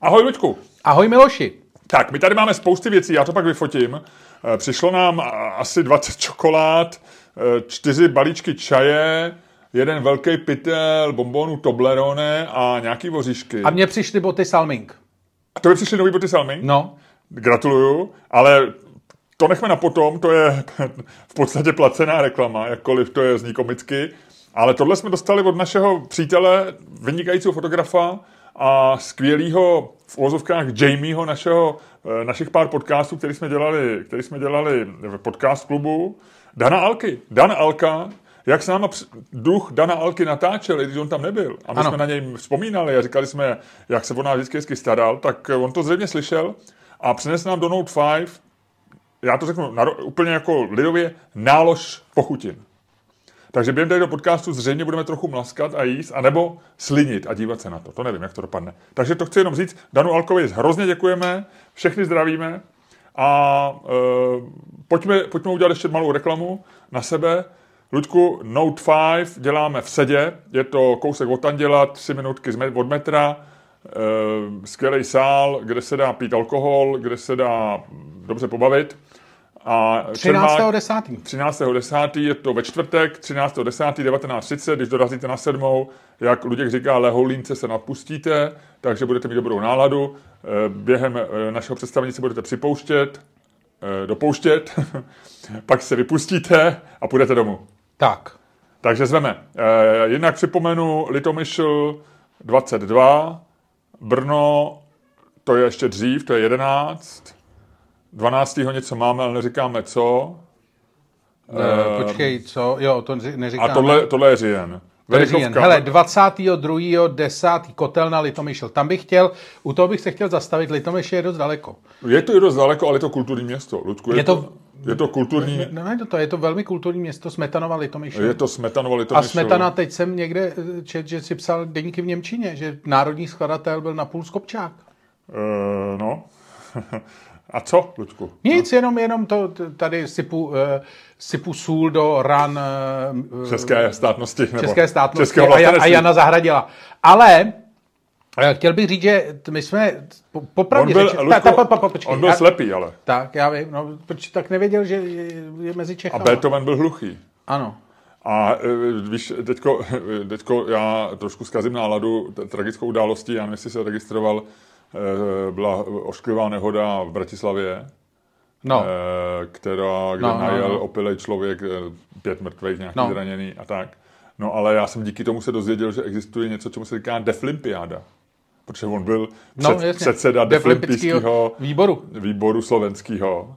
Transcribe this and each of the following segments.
Ahoj, Luďku. Ahoj, Miloši. Tak, my tady máme spousty věcí, já to pak vyfotím. Eh, Přišlo nám a- asi 20 čokolád, eh, čtyři balíčky čaje, jeden velký pytel bombonu Toblerone a nějaký voříšky. A mně přišly boty Salming. A to by přišly nový boty Salmy? No, Gratuluju, ale to nechme na potom, to je v podstatě placená reklama, jakkoliv to je zní komicky. Ale tohle jsme dostali od našeho přítele, vynikajícího fotografa a skvělého v uvozovkách Jamieho, našeho, eh, našich pár podcastů, který jsme dělali, který jsme dělali v podcast klubu, Dana Alky. Dan Alka, jak s náma duch Dana Alky natáčel, i když on tam nebyl. A my Ano. jsme na něj vzpomínali a říkali jsme, jak se o nás vždycky hezky staral, tak on to zřejmě slyšel a přinesl nám do Note 5, já to řeknu naro- úplně jako lidově, nálož pochutin. Takže během tady do podcastu zřejmě budeme trochu mlaskat a jíst, anebo slinit a dívat se na to. To nevím, jak to dopadne. Takže to chci jenom říct. Danu Alkovi hrozně děkujeme, všechny zdravíme a e, pojďme, pojďme udělat ještě malou reklamu na sebe. Luďku, Note 5 děláme v sedě, je to kousek od Anděla, tři minutky z me- od metra, e, skvělý sál, kde se dá pít alkohol, kde se dá dobře pobavit. A 13.10. 13.10. je to ve čtvrtek, 13.10. 19.30, když dorazíte na sedmou, jak Luděk říká, leholínce se napustíte, takže budete mít dobrou náladu. Eh, Během eh, našeho představení se budete připouštět, eh, dopouštět, pak se vypustíte a půjdete domů. Tak, Takže zveme. Jinak připomenu Litomyšl 22, Brno, to je ještě dřív, to je 11, 12. něco máme, ale neříkáme co. uh, počkej, co? Jo, to neři- A neříkáme. tohle, tohle je je říjen. Hele, 22. 10. kotel na Litomyšl. Tam bych chtěl, u toho bych se chtěl zastavit, Litomyšl je dost daleko. Je to i dost daleko, ale je to kulturní město. Ludku, je, Je to, to- je to kulturní, No, ne, to je to velmi kulturní město Smetanova Litomyšl. je to Smetanova A Litomyšl. Smetana, teď jsem někde eh, čet, že si psal deníky v Němčině, že národní skladatel byl napůl skopčák. Uh, no. A co, Ludku? Nic, jenom, jenom to tady sypu, uh, sypu sůl do ran uh, České státnosti. Nebo české státnosti Českého a, Jan, a. Jana Zahradila. Ale eh, chtěl bych říct, že my jsme po- On popravdě byl, řeči- Ludku, ta- ta- po- po- počkej, on byl já- slepý, ale. Tak, já vím, no, proč tak nevěděl, že je, mezi A Čechama. Beethoven byl hluchý. Ano. A eh, víš, teďko, teďko já trošku zkazím náladu tragickou událostí, já nevím, jestli se registroval, eh, byla ošklivá nehoda v Bratislavě, No, eh, která, kde No, no, najel no. opilej člověk, eh, pět mrtvých, nějaký No. zraněný a tak. No ale já jsem díky tomu se dozvěděl, že existuje něco, čemu se říká deflimpiáda. Protože on byl no před, jasně. předseda deflimpického výboru. výboru slovenského.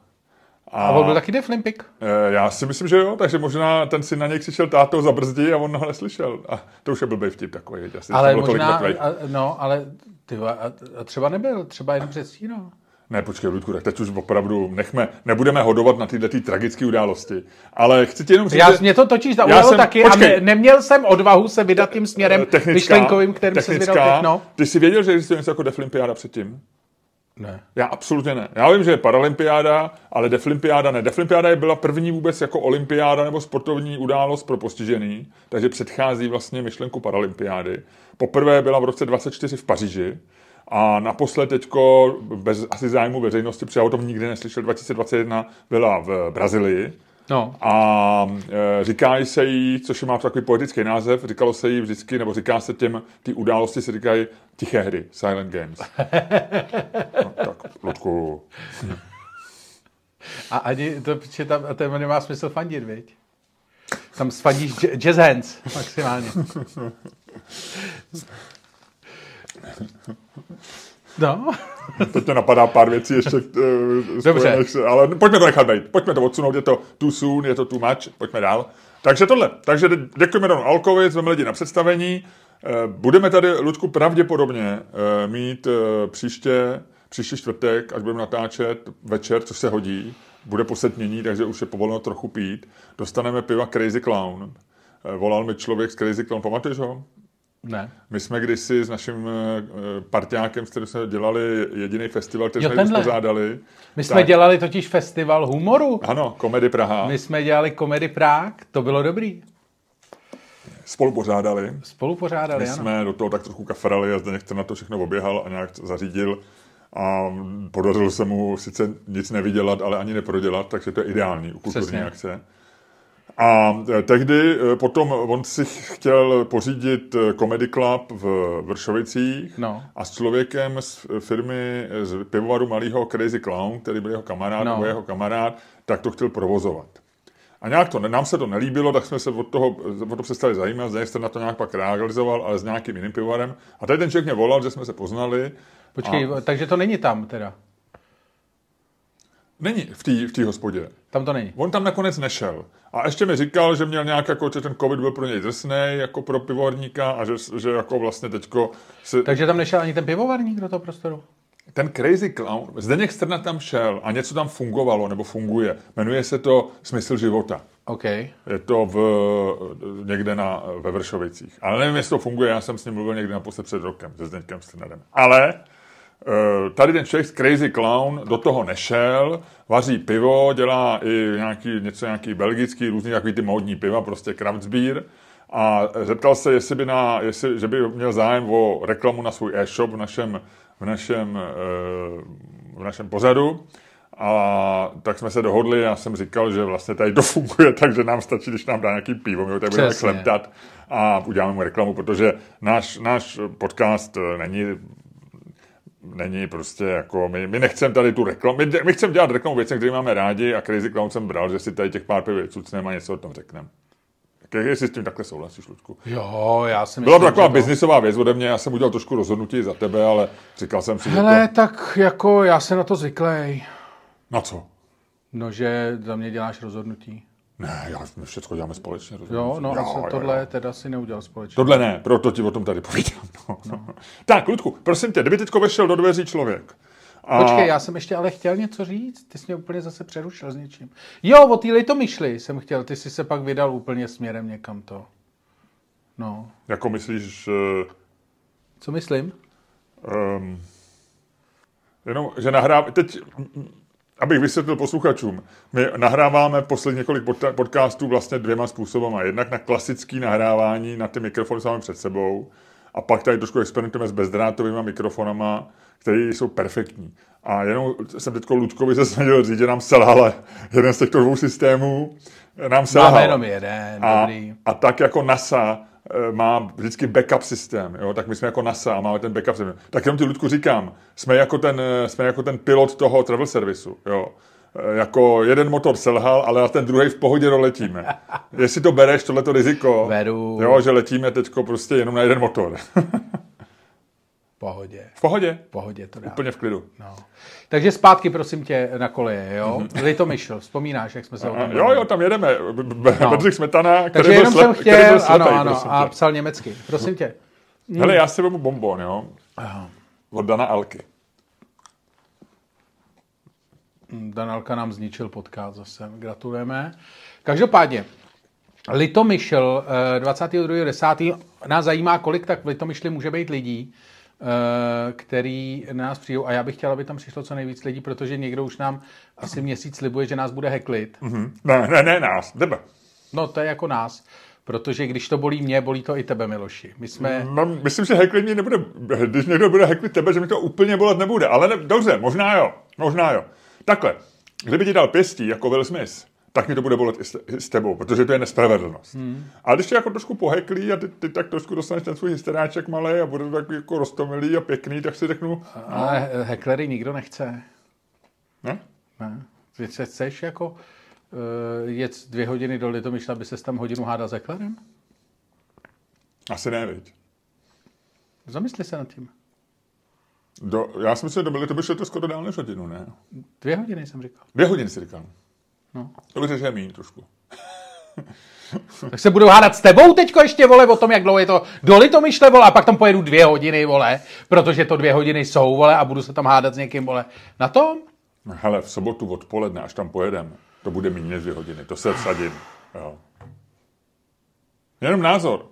A on byl taky deflimpik. Eh, Já si myslím, že jo, takže možná ten si na něj křičel táto zabrzdí a on ho neslyšel. A to už je blbý vtip takový. Asi, Ale možná, a, no, ale ty, a, a třeba nebyl, třeba jenom předstíral. Ne, počkej, Ludku, tak teď už opravdu nechme, nebudeme hodovat na tyhle ty tragické události. Ale chci ti jenom říct, Já, že- mě to totiž zaujalo jsem- taky počkej. a ne, neměl jsem odvahu se vydat tím směrem eh, technická, myšlenkovým, kterým se vydal teď, no. Ty jsi věděl, že existuje něco jako deflimpiáda předtím? Ne. Já absolutně ne. Já vím, že je paralympiáda, ale deflimpiáda ne. Deflimpiáda je byla první vůbec jako olympiáda nebo sportovní událost pro postižený, takže předchází vlastně myšlenku paralympiády. Poprvé byla v roce 24 v Paříži a naposled teďko bez asi zájmu veřejnosti, protože já o tom nikdy neslyšel, 2021 byla v Brazílii. No. A e, říká se jí, což má takový poetický název, říkalo se jí vždycky, nebo říká se těm, ty události se říkají tiché hry, silent games. No, tak, Ludku, A ani to, protože tam, a to nemá smysl fandit, viď? Tam sfandíš jazz hands maximálně. No, teď mě napadá pár věcí ještě. Uh, Dobře. Se, ale pojďme to nechat být. Pojďme to odsunout, je to too soon, je to too much, pojďme dál. Takže tohle. Takže dě- děkujeme Donu Alkovi, zveme lidi na představení. Eh, Budeme tady, Ludku, pravděpodobně eh, mít eh, příště, příští čtvrtek, až budeme natáčet večer, což se hodí, bude posetmění, takže už je povoleno trochu pít. Dostaneme piva Crazy Clown. Eh, Volal mi člověk z Crazy Clown, pamatuješ ho? Ne. My jsme kdysi s naším eh, partiákem, s kterým jsme dělali jediný festival, který Jo, jsme uspořádali. My jsme Tak. dělali totiž festival humoru. Ano, Komedy Praha. My jsme dělali komedy Prák, to bylo dobrý. spolu pořádali. Spolu pořádali, My ano. jsme do toho tak trochu kafrali a Zdeněk na to všechno oběhal a nějak zařídil. A podařilo se mu sice nic nevydělat, ale ani neprodělat, takže to je ideální u kulturní Přesně. akce. A e, tehdy e, potom on si chtěl pořídit e, Comedy Club v Vršovicích No. a s člověkem z firmy z pivovaru malého Crazy Clown, který byl jeho kamarád, No. jeho kamarád, tak to chtěl provozovat. A nějak to, nám se to nelíbilo, tak jsme se od toho, od toho přestali zajímat, zde jste na to nějak pak realizoval, ale s nějakým jiným pivovarem. A tady ten člověk mě volal, že jsme se poznali. Počkej, A takže to není tam teda. Není v té v hospodě. Tam to není. On tam nakonec nešel. A ještě mi říkal, že měl nějak jako, že ten covid byl pro něj drsný, jako pro pivovarníka a že, že jako vlastně teďko si, Takže tam nešel ani ten pivovarník do toho prostoru? ten crazy clown, Zdeněk Strna tam šel a něco tam fungovalo nebo funguje. Jmenuje se to Smysl života. OK. Je to v, někde na, ve Vršovicích. Ale nevím, jestli to funguje, já jsem s ním mluvil někdy naposled před rokem, se Zdeňkem Strnadem. Ale tady ten člověk Crazy Clown do toho nešel, vaří pivo, dělá i nějaký, něco nějaký belgický, různý takový ty módní piva, prostě Kraftsbeer. A zeptal se, jestli by na, jestli, že by měl zájem o reklamu na svůj e-shop v našem, v našem, eh, v našem pořadu. A tak jsme se dohodli, já jsem říkal, že vlastně tady to funguje, takže nám stačí, když nám dá nějaký pivo, my ho tady budeme Přesně. kleptat a uděláme mu reklamu, protože náš, náš podcast eh, není není prostě jako, my, my nechceme tady tu reklamu, my, my chceme dělat reklamu věcem, které máme rádi a Crazy Clown jsem bral, že si tady těch pár piv cucneme a něco o tom řekneme. Jestli s tím takhle souhlasíš, Ludku. Jo, já myslím, Byla to taková to- biznisová věc ode mě, já jsem udělal trošku rozhodnutí za tebe, ale říkal jsem si, Hele, že to... tak jako já se na to zvyklej. Na co? No, že za mě děláš rozhodnutí. Ne, já, my všechno děláme společně. Jo, rozhodnutí. no a se jo, tohle jo. teda si neudělal společně. Tohle ne, proto ti o tom tady povídám. No. No. Tak, Ludku, prosím tě, kdyby teďko vešel do dveří člověk. A... Počkej, já jsem ještě ale chtěl něco říct. Ty jsi mě úplně zase přerušil s něčím. Jo, o té litomyšli jsem chtěl. Ty jsi se pak vydal úplně směrem někam to. No. Jako myslíš, Co myslím? um, jenom, že nahrává, teď, abych vysvětlil posluchačům, my nahráváme poslední několik pod- podcastů vlastně dvěma způsobama. Jednak na klasický nahrávání, na ty mikrofony máme před sebou, a pak tady trošku experimentujeme s bezdrátovými mikrofonama, které jsou perfektní. A jenom jsem teď Ludkovi se snažil říct, že nám selhal jeden z těchto dvou systémů, nám selhal. Máme jenom jeden, A, dobrý. a tak jako NASA má vždycky backup systém, jo? tak my jsme jako NASA a máme ten backup systém. Tak jenom ti, Ludku, říkám, jsme jako ten, eh, jsme jako ten pilot toho travel servisu. Jo? Eh, Jako jeden motor selhal, ale na ten druhý v pohodě doletíme. Jestli to bereš, tohleto riziko, Beru. jo, že letíme teďko prostě jenom na jeden motor. V pohodě. v pohodě, V pohodě to dá. úplně v klidu. No. Takže zpátky, prosím tě, na koleje, jo? Litomyšl, vzpomínáš, jak jsme se o tom jo, jo, tam jedeme. B- b- No. Bedřich Smetana, který Takže jenom slep, jsem který chtěl, slepej, ano, ano, a psal německy. Prosím tě. Hele, já si vemu bonbon, jo, Aha. od Dana Alky. Danalka nám zničil podcast zase. Gratulujeme. Každopádně, Litomyšl eh, 22.10. nás zajímá, kolik tak v Litomyšli může být lidí, který na nás přijdou. A já bych chtěl, aby tam přišlo co nejvíc lidí, protože někdo už nám asi měsíc slibuje, že nás bude heklit. Hm. Ne, ne, ne, nás, tebe. No to je jako nás. Protože když to bolí mě, bolí to i tebe, Miloši. My jsme... No, myslím, že heklit mě nebude, když někdo bude heklit tebe, že mi to úplně bolet nebude. Ale ne, dobře, možná jo, možná jo. Takhle, kdyby ti dal pěstí jako Will Smith, tak mi to bude bolet i s, i s tebou, protože to je nespravedlnost. Hmm. A když tě jako trošku poheklí a ty, ty tak trošku dostaneš ten svůj hysteráček malý a bude to tak jako roztomilý a pěkný, tak si řeknu, Ale heklery nikdo nechce. ne? Ne. Ty se chceš jako uh, jet dvě hodiny do Litomyšla, aby se tam hodinu hádal s heklerem? Asi ne, viď. Zamysli se nad tím. Do, já si myslím, že to by šlo to skoro dál než hodinu, ne? Dvě hodiny jsem říkal. Dvě hodiny si říkal. No. To řekl, že je míň trošku. Tak se budu hádat s tebou teďko ještě, vole, o tom, jak dlouho je to do Litomyšle, vole, a pak tam pojedu dvě hodiny, vole, protože to dvě hodiny jsou, vole, a budu se tam hádat s někým, vole. Na tom? Hele, v sobotu odpoledne, až tam pojedeme, to bude méně než dvě hodiny. To se vsadím. Jo. Jenom názor.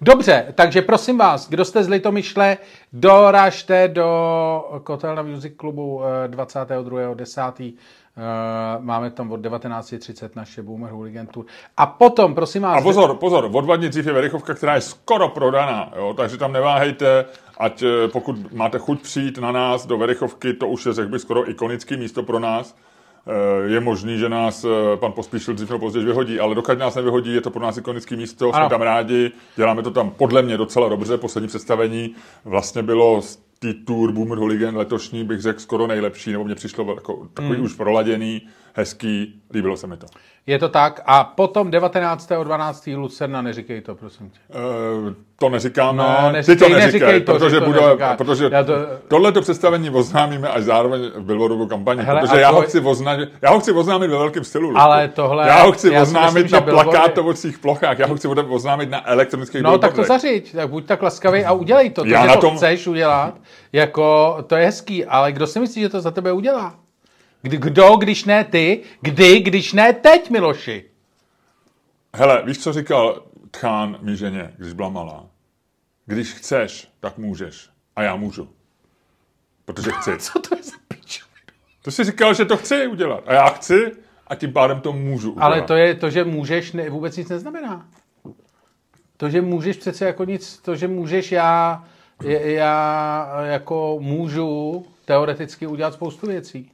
Dobře, takže prosím vás, kdo jste z Litomyšle, doražte do Kotelna Music Clubu eh, 22.10. Uh, máme tam od 19.30 naše Boomer Hooligan Tour. A potom, prosím vás... A pozor, pozor, o dva dny dřív je Verichovka, která je skoro prodaná, jo, takže tam neváhejte, ať eh, pokud máte chuť přijít na nás do Verichovky, to už je, řekl bych, skoro ikonické místo pro nás. Eh, Je možný, že nás eh, pan Pospíšil dřív nebo později vyhodí, ale dokud nás nevyhodí, je to pro nás ikonické místo, jsme Ano. tam rádi, děláme to tam podle mě docela dobře, poslední představení vlastně bylo tour Boomer Hooligan letošní, bych řekl, skoro nejlepší, nebo mně přišlo jako takový už proladěný, hezký, líbilo se mi to. Je to tak. A potom 19.12. Lucerna, neříkej to, prosím tě. Eh, to neříkáme. No, Ty neříkej- to neříkej neříkej, to, protože, že to bude, neříká. protože Já to- tohleto představení oznámíme až zároveň v billboardovou kampani, Hele, protože já to- ho, chci oznámit, já ho chci oznámit ve velkém stylu. Ale tohle- Já ho chci já oznámit myslím, na billboardy- plakátovacích plochách, já ho chci oznámit na elektronických No, tak to billboardech. zařiď, tak buď tak laskavý a udělej to. To, Já že na to tom- chceš udělat, jako, to je hezký, ale kdo si myslí, že to za tebe udělá? Kdy, kdo, když ne ty? Kdy, když ne teď, Miloši? Hele, víš, co říkal Tchán mý ženě, když byla malá? Když chceš, tak můžeš. A já můžu. Protože chci. Co to je za piču? To jsi říkal, že to chci udělat. A já chci a tím pádem to můžu udělat. Ale to je to, že můžeš, ne, vůbec nic neznamená. To, že můžeš přece jako nic, to, že můžeš, já, já jako můžu teoreticky udělat spoustu věcí.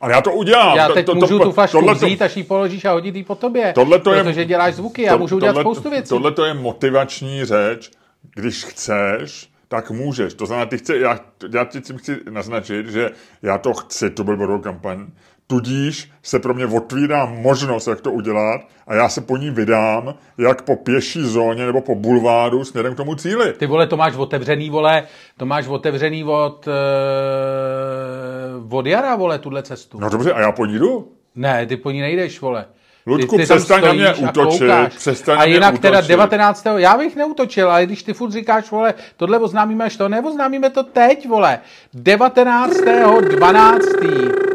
Ale já to udělám. Já To- teď to- to- můžu tu flašku tohleto- vzít, až ji položíš a hodit ji po tobě. Tohleto je- protože děláš zvuky, já To- můžu udělat tohle- spoustu věcí. Tohle to je motivační řeč. Když chceš, tak můžeš. To znamená, ty chce, já, já ti tím chci naznačit, že já to chci, tu billboardovou kampaň. Tudíž se pro mě otvírá možnost, jak to udělat a já se po ní vydám, jak po pěší zóně nebo po bulváru směrem k tomu cíli. Ty vole, to máš otevřený, vole, to máš otevřený od, uh, od jara, vole, tuhle cestu. No dobře, a já po ní jdu. Ne, ty po ní nejdeš, vole. Ludku, ty, ty přestaň na mě a útočit, přestaň a na mě jinak teda útočit. 19. Já bych neutočil, ale když ty furt říkáš, vole, tohle oznámíme až to, neoznámíme to teď, vole. 19. 12.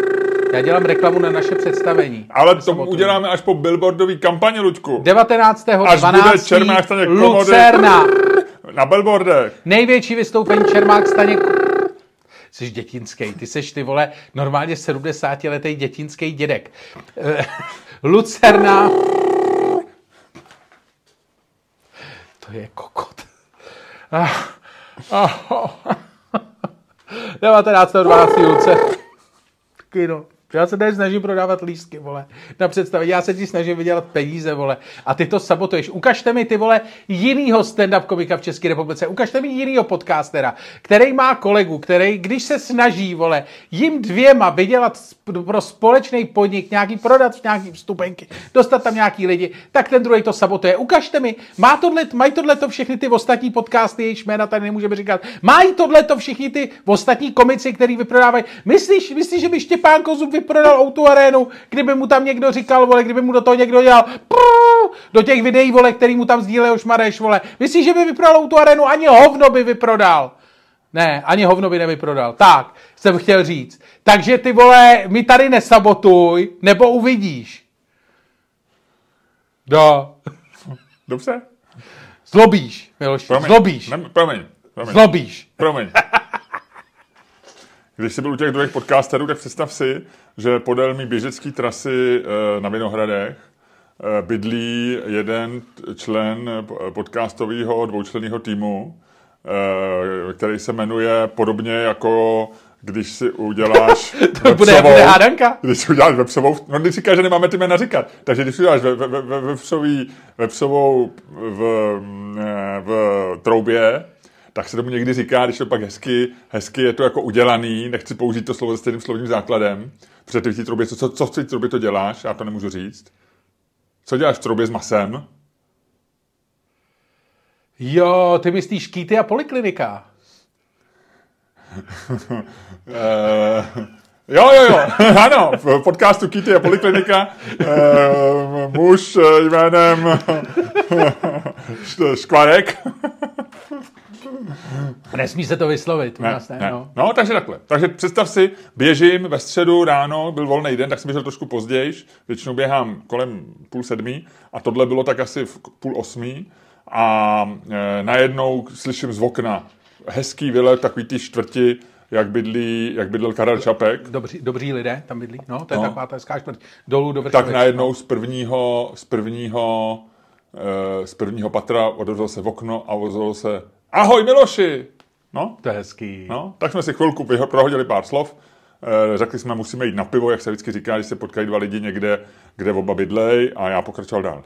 Já dělám reklamu na naše představení. Ale to sobotu. uděláme až po billboardový kampani, Luďku. 19. Až bude 12. Čermák Staněk komody. Lucerna. Na billboardech. Největší vystoupení Čermák Staněk. Jsi dětinský, ty seš ty vole normálně 70 letý dětinský dědek. Eh, Lucerna. To je kokot. Ah, ah, oh. 19.12. Lucer. Kino. Já se tady snažím prodávat lístky, vole, na představení. Já se ti snažím vydělat peníze, vole. A ty to sabotuješ. Ukažte mi, ty vole, jinýho stand-up komika v České republice. Ukažte mi jinýho podcastera, který má kolegu, který, když se snaží, vole, jim dvěma vydělat pro společný podnik, nějaký prodat nějaký vstupenky, dostat tam nějaký lidi, tak ten druhý to sabotuje. Ukažte mi, má tohle, mají tohle to všechny ty ostatní podcasty, jejichž jména tady nemůžeme říkat. Mají tohle to všichni ty ostatní komici, který vyprodávají. Myslíš, myslíš, že by Štěpán Kozub vyprodal Outu Arenu, kdyby mu tam někdo říkal, vole, kdyby mu do toho někdo dělal prů, do těch videí, vole, který mu tam sdílel šmareš, vole. Myslíš, že by vyprodal Outu Arenu? Ani hovno by vyprodal. Ne, ani hovno by nevyprodal. Tak, jsem chtěl říct. Takže ty vole, mi tady nesabotuj, nebo uvidíš. Do. Dobře? Zlobíš, Miloši, Promiň. zlobíš. Ne, promiň. Promiň. Zlobíš. promiň. Když jsi byl u těch druhých podcasterů, tak představ si, že podél mý běžecký trasy eh, na Vinohradech eh, bydlí jeden člen eh, podcastového dvoučlenného týmu, který se jmenuje podobně jako když si uděláš To bude, bude hádanka? když si uděláš websovou, no když říkáš, že nemáme ty jména říkat, takže když si uděláš we, we, websový, websovou v, eh, v troubě, tak se tomu někdy říká, když to pak hezky, hezky je to jako udělaný, nechci použít to slovo se stejným slovním základem, protože ty v té troubě, co, co, co v té troubě to děláš, já to nemůžu říct. Co děláš v troubě s masem? Jo, ty myslíš kýty a poliklinika. Eh, jo, jo, jo, ano, v podcastu Kitty a Poliklinika eh, muž eh, jménem Škvarek. Nesmí se to vyslovit. Ne, nás ne, ne. No. No, takže takhle. Takže představ si, běžím ve středu ráno, byl volný den, tak jsem běžel trošku později, většinou běhám kolem půl sedmí a tohle bylo tak asi v půl osmí a e, najednou slyším z okna hezký výlet, takový ty čtvrti, jak, bydlí, jak bydlel Karel Čapek. Dobří, dobří lidé tam bydlí, no, to je No. no. taková ta hezká čtvrť. Dolů do Tak najednou z prvního, z prvního, e, z prvního patra odevřelo se v okno a ozvalo se Ahoj Miloši! No, To je hezký. no, tak jsme si chvilku prohodili pár slov. E, řekli jsme, musíme jít na pivo, jak se vždycky říká, když se potkají dva lidi někde, kde oba bydlej a já pokračoval dál.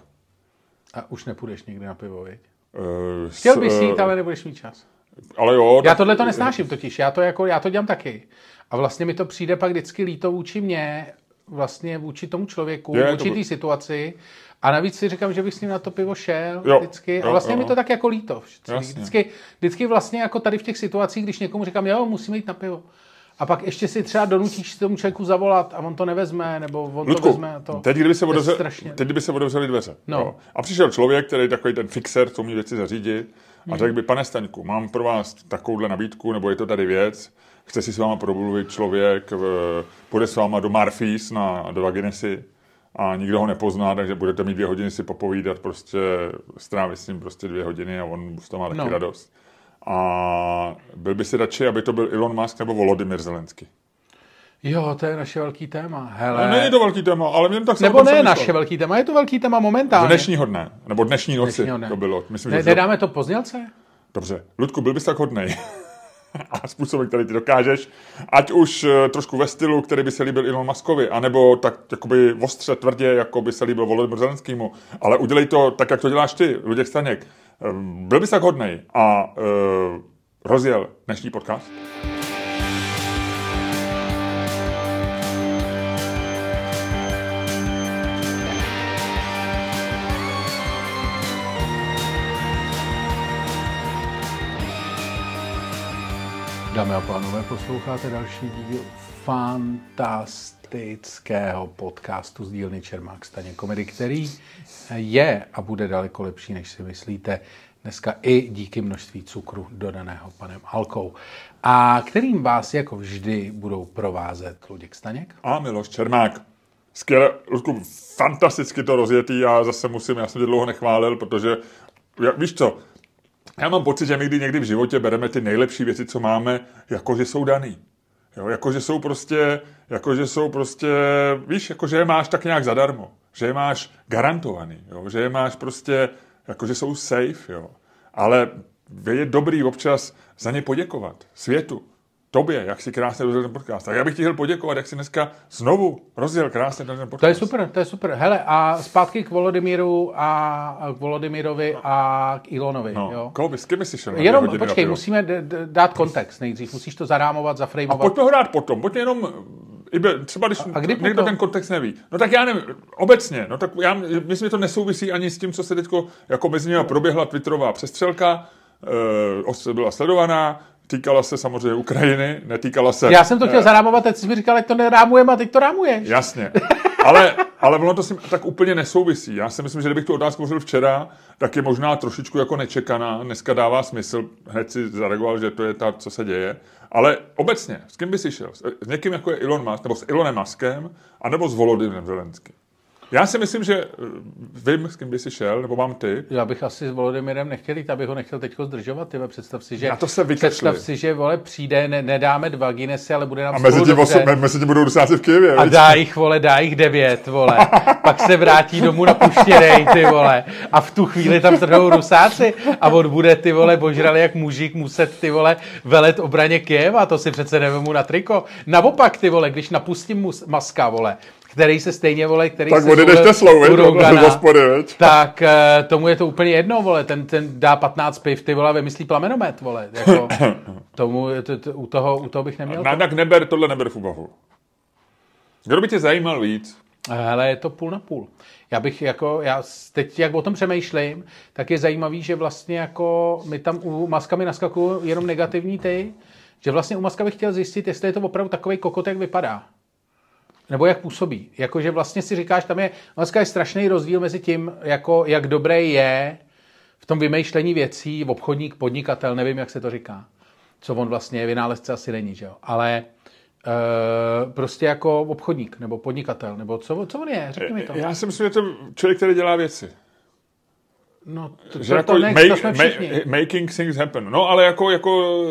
A už nepůjdeš nikdy na pivo, viď? E, Chtěl s- bys e, jít, ale nebudeš mít čas. ale jo, Já tak- tohle to nesnáším totiž, já to, jako, já to dělám taky. A vlastně mi to přijde pak vždycky líto vůči mně, vlastně vůči tomu člověku, Je, to vůči bu- té situaci. A navíc si říkám, že bych s ním na to pivo šel Jo, vždycky. A jo, vlastně jo. mi to tak jako líto. Vždycky, vždycky vlastně jako tady v těch situacích, když někomu říkám, jo, musíme jít na pivo. A pak ještě si třeba donutíš tomu člověku zavolat a on to nevezme, nebo on to Ludku, vezme. a To. teď, kdyby se To strašně- teď kdyby se otevřely dveře. No. Jo. A přišel člověk, který je takový ten fixer, co umí věci zařídit, a řekl by, pane Staňku, mám pro vás takovouhle nabídku, nebo je to tady věc, chce si s váma promluvit člověk, půjde s váma do Marfis na, do Vaginesy a nikdo ho nepozná, takže budete mít dvě hodiny si popovídat, prostě strávit s ním prostě dvě hodiny a on z toho má taky No. radost. A byl by si radši, aby to byl Elon Musk nebo Volodymyr Zelensky. Jo, to je naše velký téma. Hele. Není to velký téma, ale jen tak Nebo ne naše velký téma, je to velký téma momentálně. dnešního dne, nebo dnešní noci Dnešního dne. to bylo. Myslím, Ne, že nedáme to poznělce? Dobře. Ludku, byl bys tak hodnej. a způsobem, který ty dokážeš, ať už eh, trošku ve stylu, který by se líbil Elon Muskovi, anebo tak jakoby ostře, tvrdě, jako by se líbil Volodymyr Zelenskýmu, ale udělej to tak, jak to děláš ty, Luděk Staněk. Eh, Byl bys tak hodnej a uh, rozjel dnešní podcast? Dámy a pánové, posloucháte další díl fantastického podcastu z dílny Čermák Staně komedy, který je a bude daleko lepší, než si myslíte. Dneska i díky množství cukru dodaného panem Alkou. A kterým vás jako vždy budou provázet Luděk Staněk. A Miloš Čermák. Skvěle, Ludku, fantasticky to rozjetý, já zase musím, já jsem tě dlouho nechválil, protože, víš co, já mám pocit, že my kdy někdy v životě bereme ty nejlepší věci, co máme, jako že jsou daný. Jo, jako že jsou prostě, jako že jsou prostě, víš, jako že je máš tak nějak zadarmo, že je máš garantovaný, jo, že je máš prostě, jako že jsou safe, jo. Ale je dobrý občas za ně poděkovat světu, tobě, jak si krásně rozjel ten podcast. Tak já bych ti chtěl poděkovat, jak si dneska znovu rozjel krásně ten podcast. To je super, to je super. Hele, a zpátky k Volodymíru a k Volodymírovi a k Ilonovi. No, jo? koho bys, s kým bys si šel? Jenom, počkej, musíme d- d- dát kontext nejdřív. Musíš to zarámovat, A zafrejmovat. pojďme ho dát potom, pojďme jenom, i by, třeba když a kdy někdo potom? ten kontext neví. No tak já nevím, obecně, no tak já myslím, že to nesouvisí ani s tím, co se teď jako mezi nimi proběhla twitterová přestřelka, e, byla sledovaná, týkala se samozřejmě Ukrajiny, netýkala se... Já jsem to chtěl zarámovat, teď jsi mi říkal, ať to nerámujeme a teď to rámuješ. Jasně. Ale, ale ono to s tím tak úplně nesouvisí. Já si myslím, že kdybych tu otázku hovořil včera, tak je možná trošičku jako nečekaná. Dneska dává smysl. Hned si zareagoval, že to je ta, co se děje. Ale obecně, s kým by si šel? S s někým, jako je Elon Musk, nebo s Elonem Muskem, anebo s Volodymyrem Zelenským? Já si myslím, že eh, vím, s kým by si šel, nebo mám ty. Já bych asi s Volodymyrem nechtěl jít, abych ho nechtěl teď zdržovat. Tyve. Představ si, že, Na to se vykešli. představ si, že vole, přijde, ne, nedáme dva Guinnessy, ale bude nám A mezi tím, osm, mezi tím budou rusáci v Kyjevě. A viď? dá jich, vole, dá jich devět, vole. Pak se vrátí domů na puštěnej, ty vole. A v tu chvíli tam trhnou rusáci a on bude, ty vole, božrali jak mužík muset, ty vole, velet obraně Kyjeva. To si přece nevemu na triko. Naopak, ty vole, když napustím mus, maska, vole, který se stejně, vole, který Tak se odjedeš Teslou, z hospody, viď? tak eh, tomu je to úplně jedno, vole, ten, ten dá 15 piv, ty vole, vymyslí plamenomet, vole, jako, tomu, to, to, u, toho, u toho bych neměl. Na, tak neber, tohle neber v úvahu. Kdo by tě zajímal víc? Hele, je to půl na půl. Já bych jako, já teď jak o tom přemýšlím, tak je zajímavý, že vlastně jako my tam u Maska mi naskakují jenom negativní ty, že vlastně u Maska bych chtěl zjistit, jestli je to opravdu takový kokot, jak vypadá. Nebo jak působí. Jakože vlastně si říkáš, tam je, Maska je strašný rozdíl mezi tím, jako jak dobrý je v tom vymýšlení věcí, obchodník, podnikatel, nevím, jak se to říká. Co on vlastně je, vynálezce asi není, že jo. Ale e, prostě jako obchodník, nebo podnikatel, nebo co, co on je, řekni mi to. Já si myslím, že to člověk, který dělá věci. No, to, že to, jako to, make, to jsme všichni. ma- making things happen. No, ale jako, jako uh,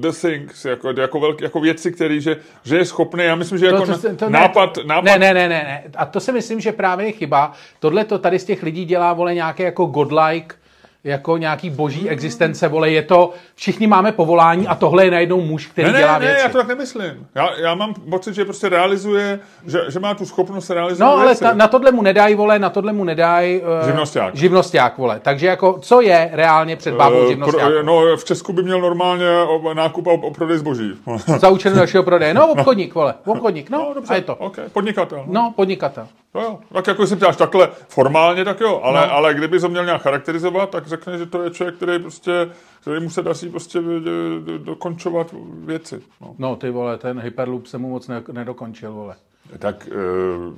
the things, jako, jako, velký, jako věci, který, že, že je schopný, já myslím, že jako to, to, to, nápad, ne, nápad Ne, ne, ne, ne, ne. A to si myslím, že právě je chyba. Tohle to tady z těch lidí dělá, vole, nějaké jako godlike, jako nějaký boží existence, vole, je to, všichni máme povolání a tohle je najednou muž, který ne, dělá ne, věci. Ne, já to tak nemyslím. Já, já mám pocit, že prostě realizuje, že, že má tu schopnost realizovat No, ale věci. ta, na tohle mu nedají, vole, na tohle mu nedají... Uh, Živnosťák. Živnosťák, vole. Takže jako, co je reálně před bábou Eh, živnosťák? pro, no, v Česku by měl normálně o- nákup a o prodej zboží. Za účelem dalšího prodeje. No, obchodník, vole. Obchodník, no, dobře, a je to. Okay. Podnikatel. No. No, podnikatel. No jo, tak jako si ptáš takhle formálně, tak jo, ale, No. ale kdyby to měl nějak charakterizovat, tak řekne, že to je člověk, který prostě, který mu se daří prostě eh, do- dokončovat věci. No. No, ty vole, ten Hyperloop se mu moc ne- nedokončil, vole. Tak uh,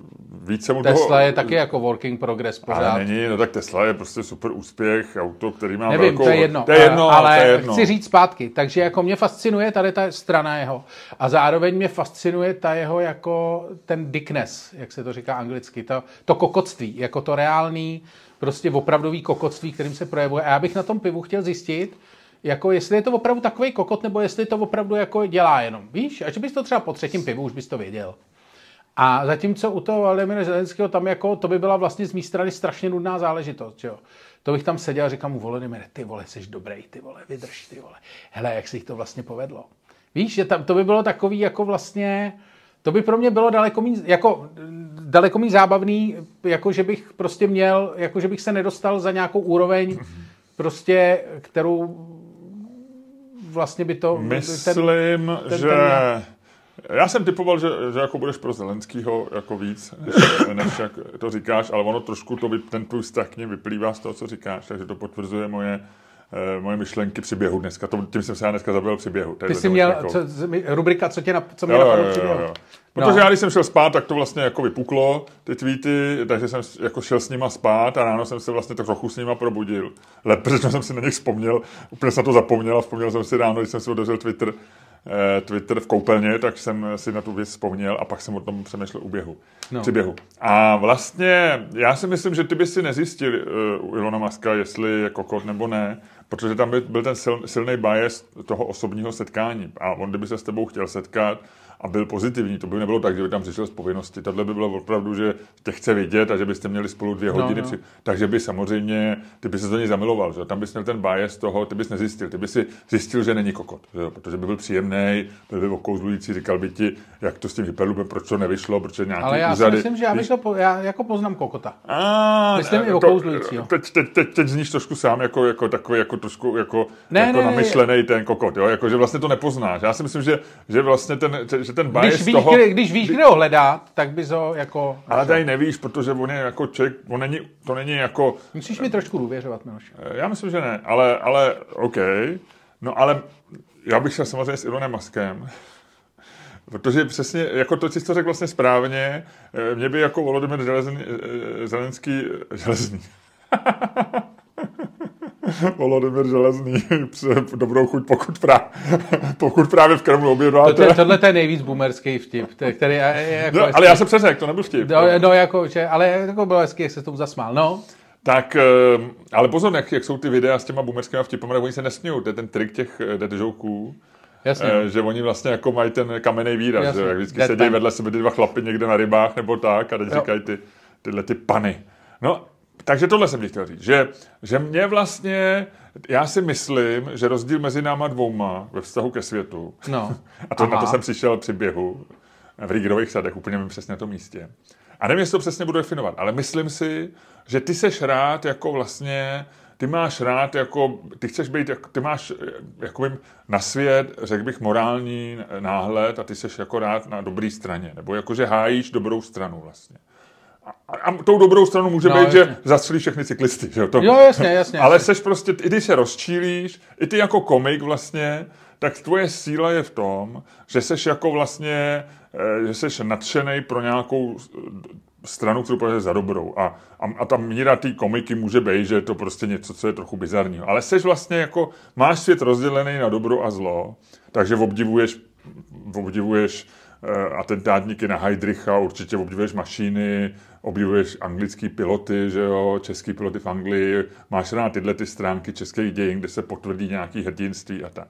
více mu Tesla toho... je taky jako working progress pořád. Ale není, no tak Tesla je prostě super úspěch, auto, který má Nevím, velkou... to je jedno. To je jedno, ale to je jedno. chci říct zpátky. Takže jako mě fascinuje tady ta strana jeho. A zároveň mě fascinuje ta jeho jako ten dickness, jak se to říká anglicky. To, to kokotství, jako to reálný, prostě opravdový kokotství, kterým se projevuje. A já bych na tom pivu chtěl zjistit, jako jestli je to opravdu takový kokot, nebo jestli to opravdu jako dělá jenom. Víš, a že bys to třeba po třetím pivu už bys to věděl. A zatímco u toho Vladimira Zelenského tam jako, to by byla vlastně z mé strany strašně nudná záležitost, jo. To bych tam seděl a říkal mu, Volodymyre, ty vole, jsi dobrý, ty vole, vydrž, ty vole. Hele, jak se jich to vlastně povedlo. Víš, že tam, to by bylo takový jako vlastně, to by pro mě bylo daleko méně, jako daleko méně zábavný, jako že bych prostě měl, jako že bych se nedostal za nějakou úroveň, prostě, kterou vlastně by to... Myslím, ten- že... ten- Já jsem typoval, že, že jako budeš pro Zelenskýho jako víc, než, než jak to říkáš, ale ono trošku to, ten tvůj vztah k ním vyplývá z toho, co říkáš, takže to potvrzuje moje, eh, moje myšlenky při běhu dneska. To, tím jsem se já dneska zabil při běhu. Ty jsi měl, jako- co, rubrika, co, tě, nap- co mě Jo, jo, napadlo jo, při jo, běhu. jo. Protože No. já, když jsem šel spát, tak to vlastně jako vypuklo, ty tweety, takže jsem jako šel s nima spát a ráno jsem se vlastně tak trochu s nima probudil. Lépe, protože jsem si na nich vzpomněl, úplně jsem na to zapomněl a vzpomněl jsem si ráno, když jsem si otevřel Twitter, Twitter v koupelně, tak jsem si na tu věc vzpomněl a pak jsem o tom přemýšlel u běhu. No. Při běhu. A vlastně já si myslím, že ty by si nezjistil uh, u Ilona Maska, jestli je kokot nebo ne, protože tam by, byl ten sil, silný bias toho osobního setkání. A on, kdyby se s tebou chtěl setkat a byl pozitivní, to by nebylo tak, že by tam přišel z povinnosti. Tohle by bylo opravdu, že tě chce vidět a že byste měli spolu dvě hodiny. no. Při... Takže by samozřejmě, ty by se do něj zamiloval, že? tam bys měl ten bias toho, ty bys nezjistil, ty by si zjistil, že není kokot, že? protože by byl příjemný, byl by okouzlující, říkal by ti, jak to s tím hyperloopem, proč to nevyšlo, proč nějaký Ale já si úřady. myslím, že já, bych to, po, já jako poznám kokota. A, Myslím i okouzlujícího. Teď, teď, teď, teď zníš trošku sám jako, jako takový, jako trošku jako, Ne, jako ne, namyšlený ten kokot, jo? Jako, že vlastně to nepoznáš. Já si myslím, že, že vlastně ten, že ten bias Když víš, toho... kde, když víš, kde ho hledat, tak bys ho jako... Ale tady nevíš, protože on je jako člověk, on není, to není jako, Musíš mi trošku důvěřovat, Miloš. já myslím, že ne, ale, ale OK, no ale já bych šel samozřejmě s Ilonem Maskem, Protože přesně, jako to, co jsi to řekl vlastně správně, eh, mě by jako Volodymyr Železný, eh, Zelenský, Železný, Volodymyr Železný, dobrou chuť, pokud, právě, pokud právě v Kremlu To, obědváte. to, tohle to je nejvíc boomerský vtip, který je jako No, ale já jsem přeřekl, to nebyl vtip. No, no, jako, že, ale jako bylo hezky, jak se tomu zasmál. No, Tak, eh, ale pozor, jak, jak jsou ty videa s těma boomerskými vtipami, tak oni se nesmějou, to je ten trik těch eh, dead jokeů. jasně. Eh, že oni vlastně jako mají ten kamenný výraz, Jasně. že jak vždycky Deadpan. sedí vedle sebe ty dva chlapy někde na rybách nebo tak a teď Jo. říkají ty, tyhle ty pany. No, takže tohle jsem ti chtěl říct, že, že mě vlastně, já si myslím, že rozdíl mezi náma dvouma ve vztahu ke světu, No. a to, na to Aha. jsem přišel při běhu v Rígerových sadech, úplně mi přesně na tom místě. A nevím, jestli to přesně budu definovat, ale myslím si, že ty seš rád jako vlastně, ty máš rád jako, ty chceš být, ty máš jako vím, na svět, řekl bych, morální náhled a ty seš jako rád na dobré straně, nebo jako, že hájíš dobrou stranu vlastně. A, a tou dobrou stranu může No, být, jasně. že zastřelí všechny cyklisty. Že? jo? To, Jo, jasně, jasně, Ale jasně. seš prostě, i když se rozčílíš, i ty jako komik vlastně, tak tvoje síla je v tom, že seš jako vlastně, eh, že seš nadšený pro nějakou eh, stranu, kterou považuješ za dobrou. A, a, a ta míra té komiky může být, že je to prostě něco, co je trochu bizarního. Ale seš vlastně jako, máš svět rozdělený na dobro a zlo, takže obdivuješ, obdivuješ uh, atentátníky na Heidricha, určitě obdivuješ mašiny, obdivuješ anglický piloty, že jo, český piloty v Anglii, máš rád tyhle ty stránky českých dějin, kde se potvrdí nějaký hrdinství a tak.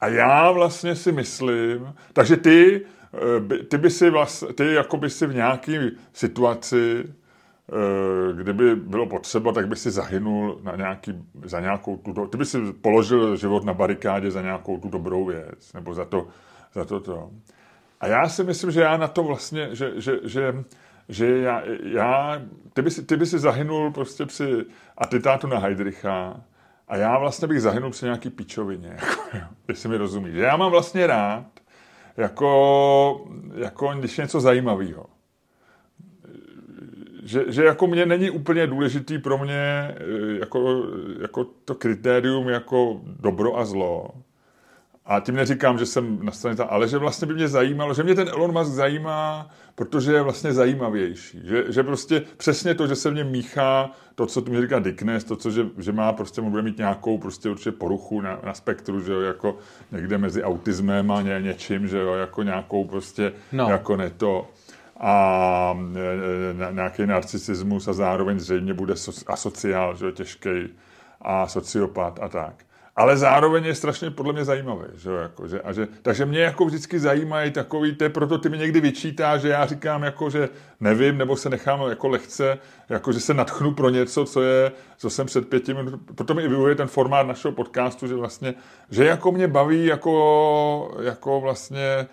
A já vlastně si myslím, takže ty, eh, ty by si vlastně, ty jako by si v nějaké situaci, eh, kdyby bylo potřeba, tak by si zahynul na nějaký, za nějakou tu, ty by si položil život na barikádě za nějakou tu dobrou věc, nebo za to, za to, to. A já si myslím, že já na to vlastně, že, že, že, že já, já ty, by si, ty by si zahynul prostě při atentátu na Heidricha, a já vlastně bych zahynul při nějaký pičovině, jako, jestli mi rozumí. Že já mám vlastně rád, jako, jako když něco zajímavého. Že, že jako mě není úplně důležitý pro mě eh, jako, jako to kritérium jako dobro a zlo, a tím neříkám, že jsem na straně ta, ale že vlastně by mě zajímalo, že mě ten Elon Musk zajímá, protože je vlastně zajímavější. Že, že prostě přesně to, že se v něm míchá to, co tu mi říká Dickness, to, co, že, že má prostě, bude mít nějakou prostě určitě poruchu na, na spektru, že jo, jako někde mezi autismem a ně, něčím, že jo, jako nějakou prostě, no. jako ne to a e, e, nějaký narcisismus a zároveň zřejmě bude asociál, že jo, těžký a sociopat a tak ale zároveň je strašně podle mě zajímavý. Že jako, že, a že, takže mě jako vždycky zajímají takový, to proto ty mi někdy vyčítá, že já říkám jako, že nevím, nebo se nechám jako lehce, jako že se natchnu pro něco, co je, co jsem před pěti minut, proto mi i vyhovuje ten formát našeho podcastu, že vlastně, že jako mě baví jako, jako vlastně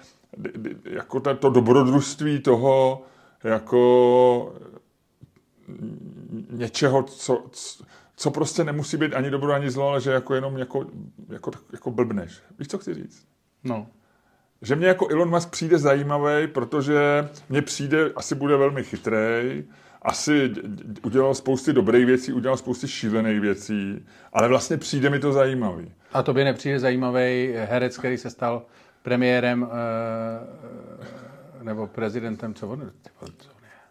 jako to dobrodružství toho, jako něčeho, co, co prostě nemusí být ani dobro, ani zlo, ale že jako jenom jako, jako, jako blbneš. Víš, co chci říct? No. Že mě jako Elon Musk přijde zajímavý, protože mně přijde, asi bude velmi chytrý, asi udělal spousty dobrých věcí, udělal spousty šílených věcí, ale vlastně přijde mi to zajímavý. A to by nepřijde zajímavý herec, který se stal premiérem nebo prezidentem, co on,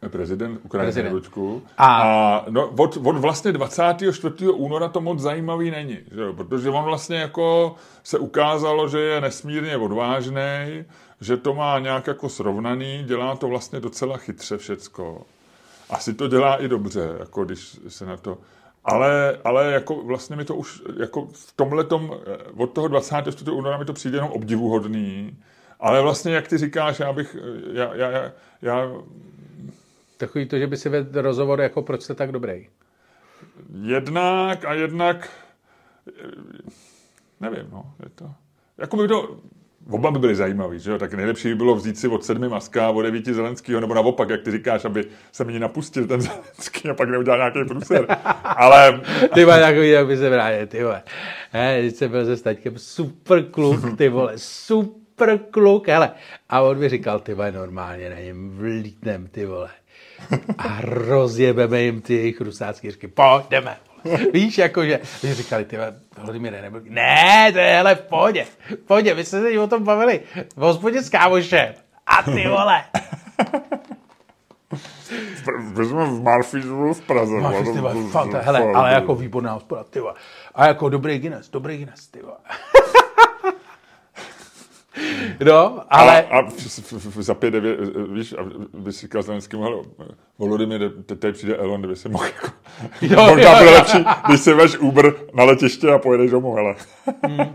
prezident Ukrajiny Ručku. A, a no, od, od vlastně 24. února to moc zajímavý není, že jo? protože on vlastně jako se ukázalo, že je nesmírně odvážný, že to má nějak jako srovnaný, dělá to vlastně docela chytře všecko. Asi to dělá i dobře, jako když se na to... Ale, ale jako vlastně mi to už jako v tomhle od toho 24. února mi to přijde jenom obdivuhodný. Ale vlastně, jak ty říkáš, já bych, já, já, já Takový to, že by si vedl rozhovor, jako proč jste tak dobrý. Jednak a jednak, nevím, no, je to, jako by to, oba by byly zajímavý, že jo? Tak nejlepší by bylo vzít si od sedmi Maska a od devíti Zelenského, nebo naopak, jak ty říkáš, aby se mi napustil ten Zelenský a pak neudělal nějaký průser. Ale... ty vole, takový, jak by se vrátil, ty vole. He, když jsem byl se staťkem, super kluk, ty vole, super kluk, hele. A on mi říkal, ty vole, normálně na něm vlítnem, ty vole a rozjebeme jim ty jejich rusácký říky. Pojďme. Víš, jakože, když říkali, ty Vladimíre, nebo... Ne, to je, hele, v pohodě. V pohodě, my jsme se o tom bavili. V hospodě s kámošem. A ty vole. My jsme v Marfizu v Praze. Marfiz, ty vole, fakt, hele, ale jako výborná hospoda, ty vole. A jako dobrý Guinness, dobrý Guinness, ty vole. No, ale... A, a za pět devět, víš, a vy si říkal Zelenským, hele, Volodymyr, tady přijde Elon, kdyby se mohl jako... Jo, možná bude lepší, když si veš Uber na letiště a pojedeš domů, hele. hmm.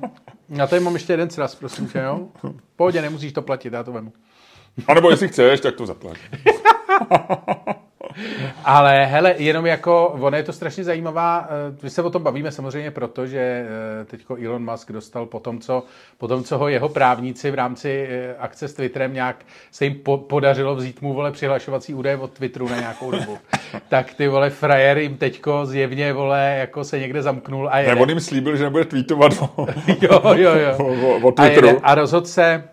Já tady mám ještě jeden sraz, prosím tě, jo? Pohodě, nemusíš to platit, já to vemu. A nebo jestli chceš, tak to zaplať. Ale hele, jenom jako, ono je to strašně zajímavá, eh, my se o tom bavíme samozřejmě proto, že eh, teďko Elon Musk dostal po tom, co, po tom, co ho jeho právníci v rámci eh, akce s Twitterem nějak se jim po, podařilo vzít mu, vole, přihlašovací údaje od Twitteru na nějakou dobu. tak ty, vole, frajer jim teďko zjevně, vole, jako se někde zamknul a jede. Ne, on jim slíbil, že nebude tweetovat o, jo, jo, jo. o, o, o Twitteru. A, jede, a rozhod se,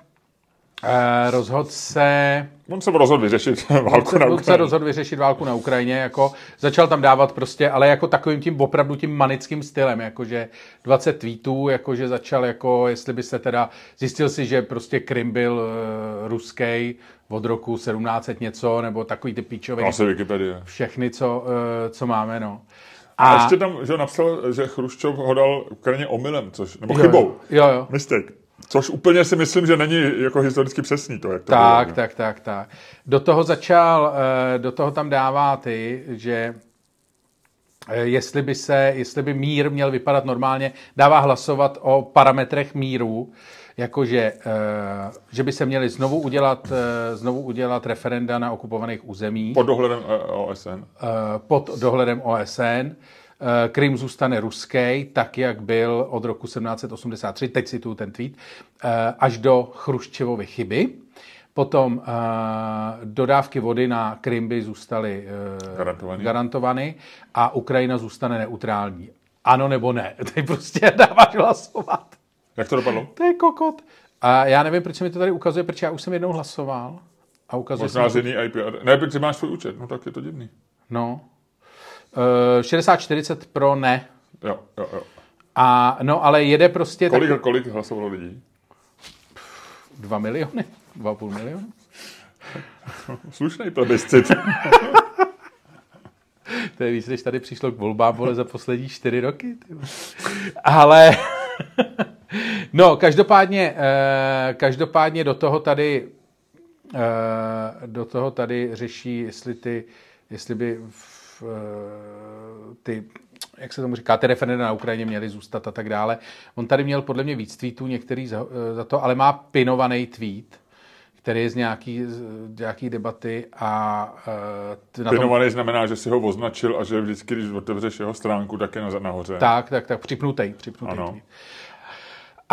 uh, rozhod se On se rozhodl vyřešit válku se, na Ukrajině. On se rozhodl vyřešit válku na Ukrajině, jako začal tam dávat prostě, ale jako takovým tím opravdu tím manickým stylem, jakože 20 tweetů, jakože začal jako, jestli by se teda, zjistil si, že prostě Krym byl uh, ruský od roku 1700 něco, nebo takový ty píčový. Asi Wikipedie. Všechny, co, uh, co máme, no. A, a ještě tam, že napsal, že Chruščov ho dal Ukrajině omylem, což, nebo jo, chybou. Jo, jo. Mistake. Což úplně si myslím, že není jako historicky přesný to, jak to tak, bylo. tak, tak, tak. Do toho začal, eh, do toho tam dává ty, že eh, jestli by se, jestli by mír měl vypadat normálně, dává hlasovat o parametrech míru, jakože eh, že by se měli znovu udělat, znovu udělat referenda na okupovaných územích. Pod dohledem OSN. Pod dohledem OSN. Krym zůstane ruský, tak jak byl od roku 1783, teď si tu ten tweet, až do Chruščevovy chyby. Potom uh, dodávky vody na Krym by zůstaly uh, garantovány a Ukrajina zůstane neutrální. Ano nebo ne. Ty prostě dáváš hlasovat. Jak to dopadlo? To je kokot. A já nevím, proč mi to tady ukazuje, protože já už jsem jednou hlasoval. A ukazuje Možná z jiný IP. Ne, protože máš svůj účet, no tak je to divný. No. Uh, 60-40 pro ne. Jo, jo, jo. A no, ale jede prostě... Kolik, tak... kolik hlasovalo lidí? Dva miliony. 2,5 milionu? Slušný plebiscit. to je víc, než tady přišlo k volbám vole za poslední čtyři roky. Ale no, každopádně, eh, každopádně do toho tady eh, do toho tady řeší, jestli ty, jestli by v, eh, ty jak se tomu říká, ty referenda na Ukrajině měly zůstat a tak dále. On tady měl podle mě víc tweetů, některý za, za to, ale má pinovaný tweet, který je z nějaký, z nějaký debaty a... Uh, Pinovaný tom... znamená, že si ho označil a že vždycky, když otevřeš jeho stránku, tak je nahoře. Tak, tak, tak, připnutej, připnutej. Ano.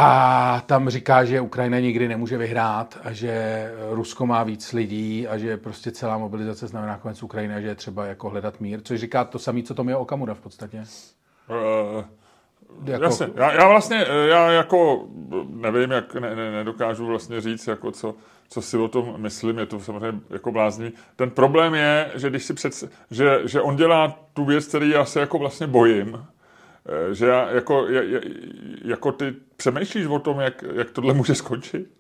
A tam říká, že Ukrajina nikdy nemůže vyhrát a že Rusko má víc lidí a že prostě celá mobilizace znamená konec Ukrajiny a že je třeba jako hledat mír, což říká to samé, co to je Okamura v podstatě. Uh, jako... Jasně, já, já vlastně, já jako nevím, jak ne, ne, nedokážu vlastně říct, jako co, co si o tom myslím, je to samozřejmě jako blázní. Ten problém je, že když si před, že, že on dělá tu věc, který já se jako vlastně bojím, eh, že já jako, jako ty přemýšlíš o tom, jak, jak tohle může skončit?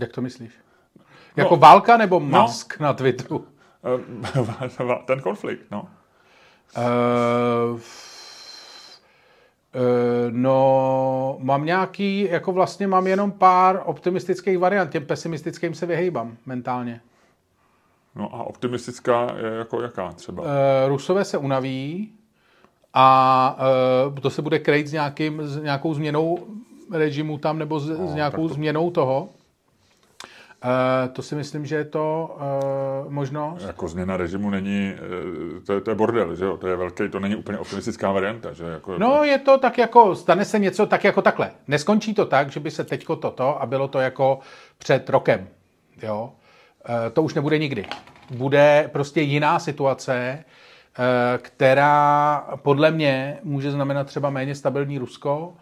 Jak to myslíš? No. Jako no, válka nebo mask no, na Twitteru? Eh, ten konflikt, no. Uh, Eh, no, mám nějaký, jako vlastně mám jenom pár optimistických variant, těm pesimistickým se vyhejbám mentálně. No a optimistická je jako jaká třeba? Uh, Rusové se unaví a uh, to se bude krejt s, nějakým, s nějakou změnou režimu tam nebo s, no, s nějakou to... změnou toho. Uh, to si myslím, že je to uh, možnost. Jako změna režimu není, uh, to, je, to je bordel, že jo? To je velký, to není úplně optimistická varianta, že jako, No je to tak jako, stane se něco tak jako takhle. Neskončí to tak, že by se teďko toto a bylo to jako před rokem, jo? Uh, to už nebude nikdy. Bude prostě jiná situace, která podle mě může znamenat třeba méně stabilní Rusko,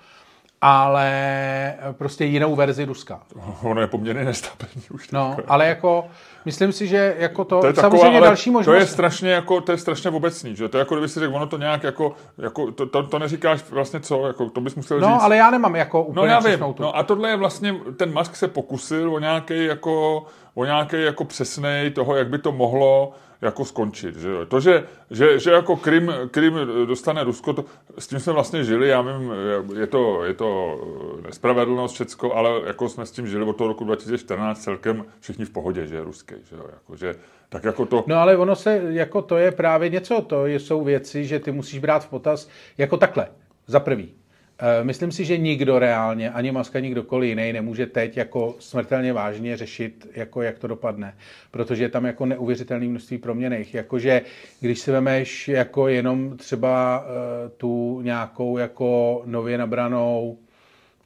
ale prostě jinou verzi Ruska. Ono je poměrně nestabilní už. No, ale jako, myslím si, že jako to, to je samozřejmě taková, další možnost. To je strašně jako, to je strašně obecný, že? To je jako, kdyby si řekl, ono to nějak jako, jako to, to, to, neříkáš vlastně co, jako, to bys musel no, říct. No, ale já nemám jako úplně no, já vím. Tu. No a tohle je vlastně, ten Musk se pokusil o nějaký jako, o nějaký jako přesnej toho, jak by to mohlo jako skončit. Že To, že, že, že jako Krym, Krym dostane Rusko, to, s tím jsme vlastně žili, já vím, je to, je to nespravedlnost všecko, ale jako jsme s tím žili od toho roku 2014 celkem všichni v pohodě, že je ruský. Že, jako, že, tak jako to... No ale ono se, jako to je právě něco, to jsou věci, že ty musíš brát v potaz jako takhle, za prvý. Eh, myslím si, že nikdo reálně, ani Maska, ani kdokoliv jiný nemůže teď jako smrtelně vážně řešit, jako jak to dopadne. Protože je tam jako neuvěřitelné množství proměných. Jakože když si vemeš jako jenom třeba uh, tu nějakou jako nově nabranou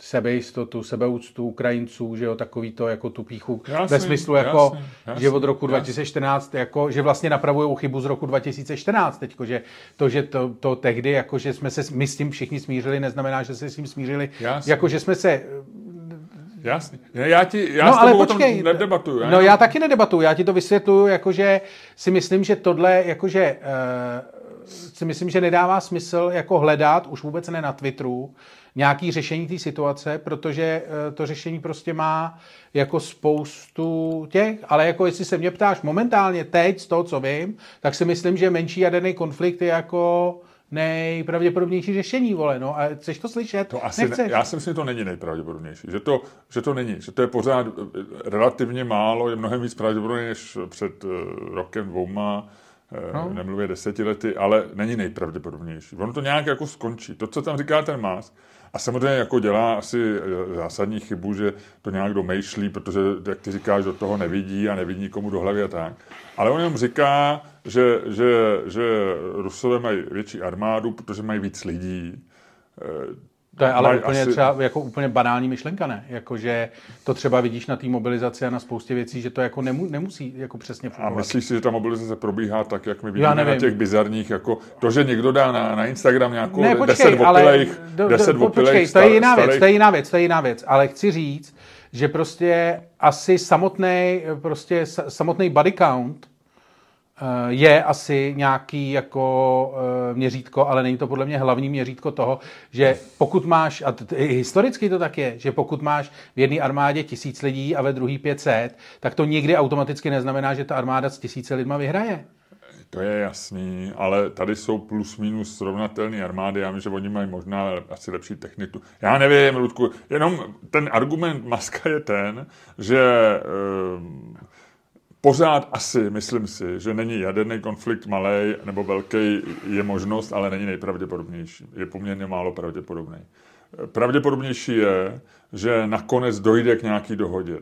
sebejistotu, sebeúctu Ukrajinců, že jo, takový to jako tu píchu jasný, ve smyslu jako, jasný, jasný, že od roku jasný. 2014, jako, že vlastně napravují chybu z roku 2014 teďko, že to, že to, to tehdy, jako, že jsme se my s tím všichni smířili, neznamená, že se s tím smířili, jasný. jako, že jsme se Jasně. Já, ti, já no, s ale počkej, o tom nedebatuju. Já no já taky nedebatuju, já ti to vysvětluju, jakože si myslím, že tohle, jakože uh, si myslím, že nedává smysl jako hledat, už vůbec ne na Twitteru, nějaký řešení té situace, protože eh, to řešení prostě má jako spoustu těch, ale jako jestli se mě ptáš momentálně teď z toho, co vím, tak si myslím, že menší jaderný konflikt je jako nejpravděpodobnější řešení, vole, no. A chceš to slyšet? To asi ne, já si myslím, že to není nejpravděpodobnější, že to, že to není, že to je pořád eh, relativně málo, je mnohem víc pravděpodobně než před uh, rokem, dvouma, no. nemluvě deseti lety, ale není nejpravděpodobnější. Ono to nějak jako skončí. To, co tam říká ten Musk, a samozřejmě jako dělá asi zásadní chybu, že to nějak domýšlí, protože, jak ty říkáš, do toho nevidí a nevidí komu do hlavy a tak. Ale on jenom říká, že, že, že Rusové mají větší armádu, protože mají víc lidí. To je ale úplně asi... třeba jako úplně banální myšlenka, ne? Jako, že to třeba vidíš na té mobilizaci a na spoustě věcí, že to jako nemu, nemusí jako přesně fungovat. A myslíš si, že ta mobilizace probíhá tak, jak my vidíme na těch bizarních, jako to, že někdo dá na, na Instagram nějakou ne, počkej, 10 opilejch, do, do, 10 do, počkej, to je jiná starých... věc, to je jiná věc, to je jiná věc, ale chci říct, že prostě asi samotný, prostě samotný body count je asi nějaký jako eh, měřítko, ale není to podle mě hlavní měřítko toho, že pokud máš, a historicky to tak je, že pokud máš v jedné armádě tisíc lidí a ve druhý 500, tak to nikdy automaticky neznamená, že ta armáda s tisíce lidma vyhraje. To je jasný, ale tady jsou plus minus srovnatelné armády. Já myslím, že oni mají možná asi lepší techniku. Já nevím, Ludku, jenom ten argument Maska je ten, že eh, Pořád asi, myslím si, že není jaderný konflikt malý nebo velký, je možnost, ale není nejpravděpodobnější. Je poměrně málo pravděpodobný. Pravděpodobnější je, že nakonec dojde k nějaký dohodě.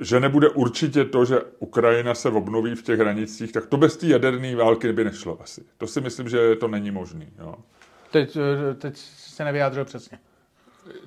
Že nebude určitě to, že Ukrajina se obnoví v těch hranicích, tak to bez té jaderné války by nešlo asi. To si myslím, že to není možné. Teď, teď se nevyjádřil přesně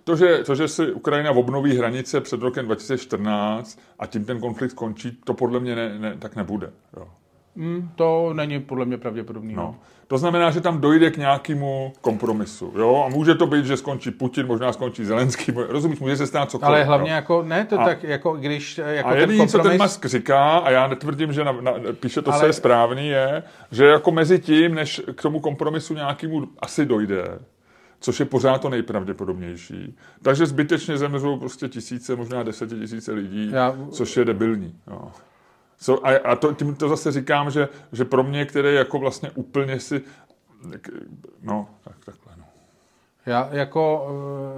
to, že, to, že si Ukrajina obnoví hranice před rokem 2014 a tím ten konflikt skončí, to podle mě ne, ne, tak nebude. Jo. Mm, to není podle mě pravděpodobný. No. no. To znamená, že tam dojde k nějakému kompromisu. Jo? A může to být, že skončí Putin, možná skončí Zelenský. Rozumíš, může se stát cokoliv. Ale hlavně jo? jako, ne, to a, tak jako když... Jako a jediný, kompromis... co ten Musk říká, a já netvrdím, že na, na, píše to, Ale... co je správný, je, že jako mezi tím, než k tomu kompromisu nějakému asi dojde, což je pořád to nejpravděpodobnější. Takže zbytečně zemřou prostě tisíce, možná desetitisíce lidí, Já... což je debilní. Jo. So, a, a to, tím to zase říkám, že, že pro mě, který jako vlastně úplně si, no, tak, takhle, no. Já jako,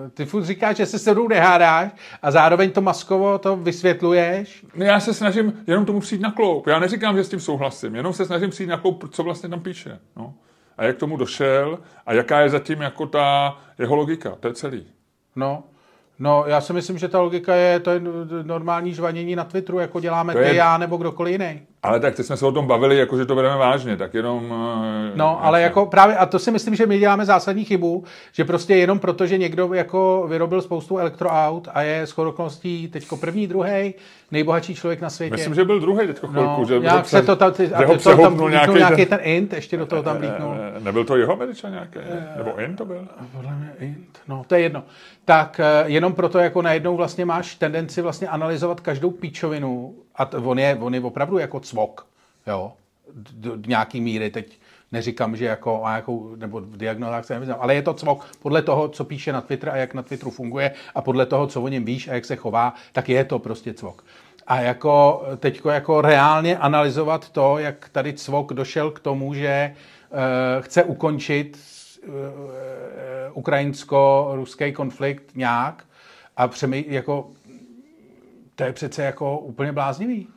eh, ty furt říkáš, že se se mnou nehádáš a zároveň to maskovo to vysvětluješ. Ne, já se snažím jenom tomu přijít na kloup. Já neříkám, že s tím souhlasím, jenom se snažím přijít na kloup, co vlastně tam píše. No a jak k tomu došel a jaká je zatím jako ta jeho logika. To je celý. No, No, já si myslím, že ta logika je, to je normální žvanění na Twitteru, jako děláme to ty, je... já nebo kdokoliv jiný. Ale tak teď jsme se o tom bavili, jako že to bereme vážně, tak jenom... Eh, no, ale jako právě, a to si myslím, že my děláme zásadní chybu, že prostě jenom proto, že někdo jako vyrobil spoustu elektroaut a je s okolností teďko první, druhý, nejbohatší člověk na světě. Myslím, že byl druhý teďko chvilku. No, že nějak se to tam, ty, a to, tam nějaký, nějaký ten, ten int, ještě do toho tam blíknul. Eh, nebyl to jeho američan nějaký? Nebo int to byl? Podle mě int, no, to je jedno. Tak eh, jenom proto jako najednou vlastně máš tendenci vlastně analyzovat každou píčovinu a to, on, je, on je opravdu jako cvok, jo, do, do nějaký míry, teď neříkám, že jako a jakou, nebo v diagnozách se nevyznám, ale je to cvok podle toho, co píše na Twitter a jak na Twitteru funguje a podle toho, co o něm víš a jak se chová, tak je to prostě cvok. A jako teďko jako reálně analyzovat to, jak tady cvok došel k tomu, že uh, chce ukončit uh, ukrajinsko-ruský konflikt nějak a přemý, jako to je přece jako úplně bláznivý.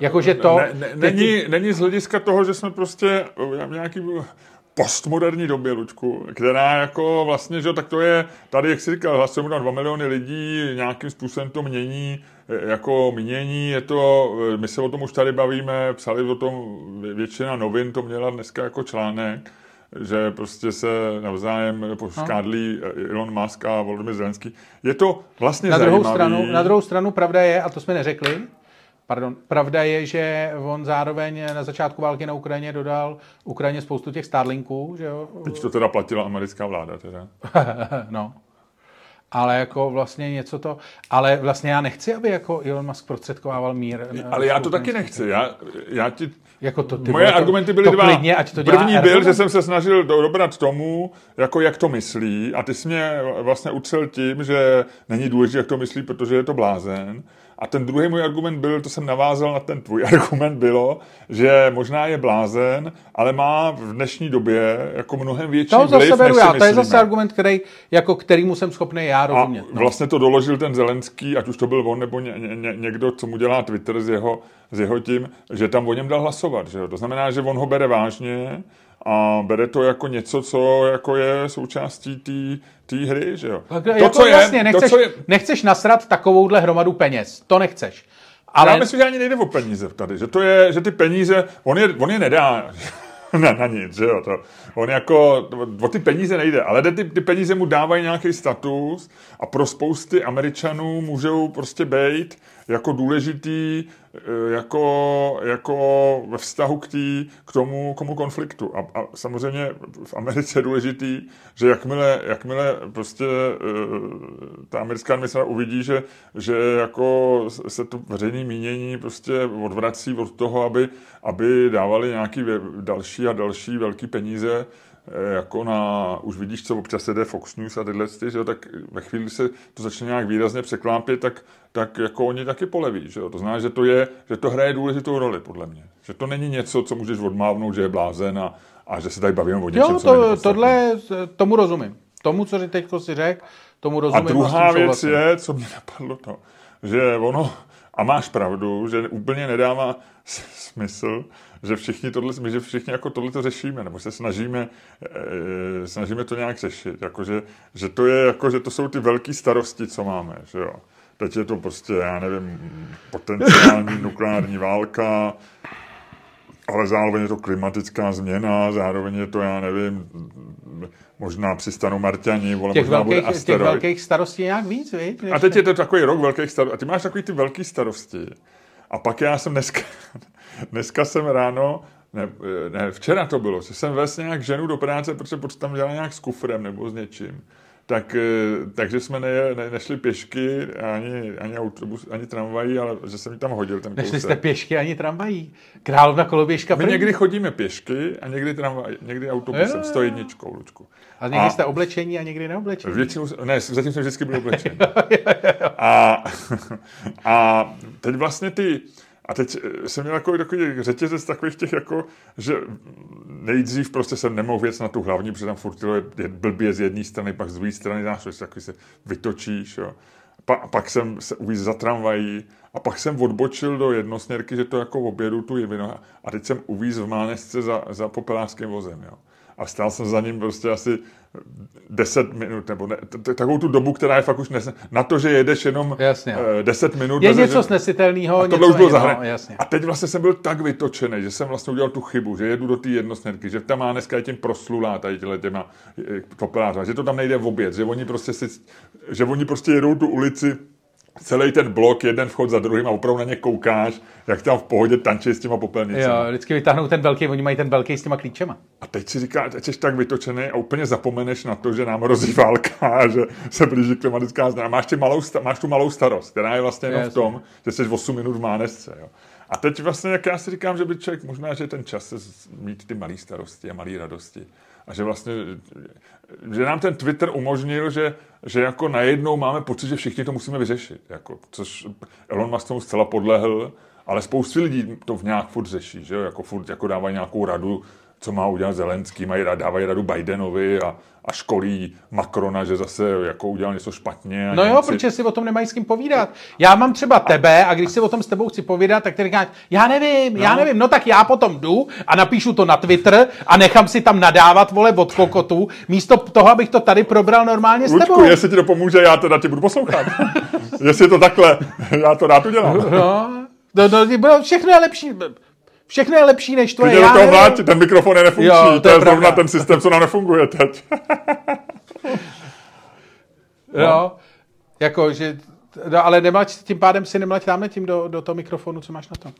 Jakože to... Ne, ne, není, není z hlediska toho, že jsme prostě v nějaký postmoderní době, Lučku, která jako vlastně, že tak to je, tady, jak jsi říkal, hlasuje na 2 miliony lidí, nějakým způsobem to mění e, jako mění, je to, e, my se o tom už tady bavíme, psali o tom většina novin, to měla dneska jako článek, že prostě se navzájem škádlí no. Elon Musk a Volodymyr Zelenský. Je to vlastně na druhou zajímavý. Stranu, na druhou stranu pravda je, a to jsme neřekli, Pardon. Pravda je, že on zároveň na začátku války na Ukrajině dodal Ukrajině spoustu těch Starlinků, že jo? Teď to teda platila americká vláda teda. no. Ale jako vlastně něco to... Ale vlastně já nechci, aby jako Elon Musk prostředkovával mír. Ale já to taky nechci. Já, já ti jako to, ty Moje argumenty byly to dva. Klidně, ať to První byl, že jsem se snažil dobrat tomu, jako jak to myslí a ty jsi mě vlastně učil tím, že není důležité, jak to myslí, protože je to blázen. A ten druhý můj argument byl, to jsem navázal na ten tvůj argument, bylo, že možná je blázen, ale má v dnešní době jako mnohem větší to vliv, zase beru já. To je zase argument, který, jako kterýmu jsem schopný já A rozumět. No. vlastně to doložil ten Zelenský, ať už to byl on nebo ně, ně, někdo, co mu dělá Twitter s jeho, s jeho tím, že tam o něm dal hlasovat. Že jo? To znamená, že on ho bere vážně a bere to jako něco, co jako je součástí té hry. Že jo? Tak jako jasně, nechceš, to, je... nechceš nasrat takovouhle hromadu peněz. To nechceš. Ale... Já myslím, že ani nejde o peníze tady, že to je, že ty peníze, on je, on je nedá na, na nic, že jo, to, on jako, o ty peníze nejde, ale ty, ty peníze mu dávají nějaký status a pro spousty Američanů můžou prostě být jako důležitý eh, jako, jako ve vztahu k, tý, k tomu komu konfliktu. A, a samozřejmě v Americe je důležitý, že jakmile, jakmile prostě eh, ta americká administrativa uvidí, že, že jako se to veřejné mínění prostě odvrací od toho, aby, aby dávali nějaký další a další velký peníze jako na, už vidíš, co občas jde Fox News a tyhle ty, že jo, tak ve chvíli se to začne nějak výrazně překlápět, tak, tak jako oni taky poleví, že jo. To znamená, že to, je, že to hraje důležitou roli, podle mě. Že to není něco, co můžeš odmávnout, že je blázen a, a že se tady bavíme o něčem, jo, to, tohle, tomu rozumím. Tomu, co teď si řekl, tomu rozumím. A druhá věc je, co mě napadlo to, že ono, a máš pravdu, že úplně nedává smysl, že všichni tohle, my, že všichni jako tohle to řešíme, nebo se snažíme, e, snažíme to nějak řešit, jako že, že, to je jako, že to jsou ty velké starosti, co máme, že jo. Teď je to prostě, já nevím, potenciální nukleární válka, ale zároveň je to klimatická změna, zároveň je to, já nevím, možná přistanou Marťani, vole, těch možná velkých, bude asteroid. Těch velkých starostí nějak víc, víc? A teď je to takový rok velkých starostí. A ty máš takový ty velké starosti. A pak já jsem dneska, dneska jsem ráno, ne, ne, včera to bylo, že jsem vez nějak ženu do práce, protože tam dělala nějak s kufrem nebo s něčím. Tak, eh, takže jsme ne, ne, nešli pěšky, ani, ani autobus, ani tramvají, ale že jsem ji tam hodil ten Nešli jste pěšky ani tramvají. Královna koloběžka My první. někdy chodíme pěšky a někdy tramvaj, někdy autobusem, jo. 101, Lučku. A někdy a, jste oblečení a někdy neoblečení. Většinou, ne, zatím jsem vždycky byl oblečený. a, a teď vlastně ty, a teď eh, jsem měl takový, takový řetězec takových těch, jako, že nejdřív prostě jsem nemohl věc na tu hlavní, protože tam furt je blbě z jedné strany, pak z druhé strany, znáš, takový se vytočíš, jo. Pa, pak jsem se uvíz za tramvají a pak jsem odbočil do jednosměrky, že to jako obědu tu jevino a teď jsem uvíz v Mánesce za, za popelářským vozem, jo a stál jsem za ním prostě asi 10 minut, nebo ne, takovou tu dobu, která je fakt už nes, na to, že jedeš jenom jasně. 10 minut. Je něco že, snesitelného. A tohle už bylo zahra... no, A teď vlastně jsem byl tak vytočený, že jsem vlastně udělal tu chybu, že jedu do té jednosměrky, že tam má dneska je tím proslulá tady těle těma popelářa, že to tam nejde v oběd, že oni prostě si, že oni prostě jedou tu ulici celý ten blok, jeden vchod za druhým a opravdu na ně koukáš, jak tam v pohodě tančí s těma popelnicemi. Jo, vždycky vytáhnou ten velký, oni mají ten velký s těma klíčema. A teď si říká, teď jsi tak vytočený a úplně zapomeneš na to, že nám hrozí válka že se blíží klimatická změna. Máš, malou, máš tu malou starost, která je vlastně jenom v tom, že jsi 8 minut v mánesce. Jo. A teď vlastně, jak já si říkám, že by člověk možná, že ten čas se mít ty malé starosti a malé radosti. A že vlastně, že nám ten Twitter umožnil, že, že jako najednou máme pocit, že všichni to musíme vyřešit. Jako, což Elon Musk tomu zcela podlehl, ale spoustu lidí to v nějak furt řeší, že? Jako furt jako dávají nějakou radu, co má udělat Zelenský, mají, dávají radu Bidenovi a, a školí Macrona, že zase jako udělal něco špatně. no jo, protože si o tom nemají s kým povídat. Já mám třeba tebe a když si o tom s tebou chci povídat, tak ty říkáš, já nevím, no. já nevím, no tak já potom jdu a napíšu to na Twitter a nechám si tam nadávat, vole, od kokotu, místo toho, abych to tady probral normálně Lučku, s tebou. jestli ti to pomůže, já teda ti budu poslouchat. jestli je to takhle, já to rád udělám. no, no, no, všechno je lepší. Všechno je lepší než tvoje. Já toho mlátí, ten mikrofon je nefunkční. Jo, to, to je, je zrovna ten systém, co nám nefunguje teď. no. Jo, jako, že, no, ale nemlať, tím pádem si nemlať dáme tím do, do toho mikrofonu, co máš na to.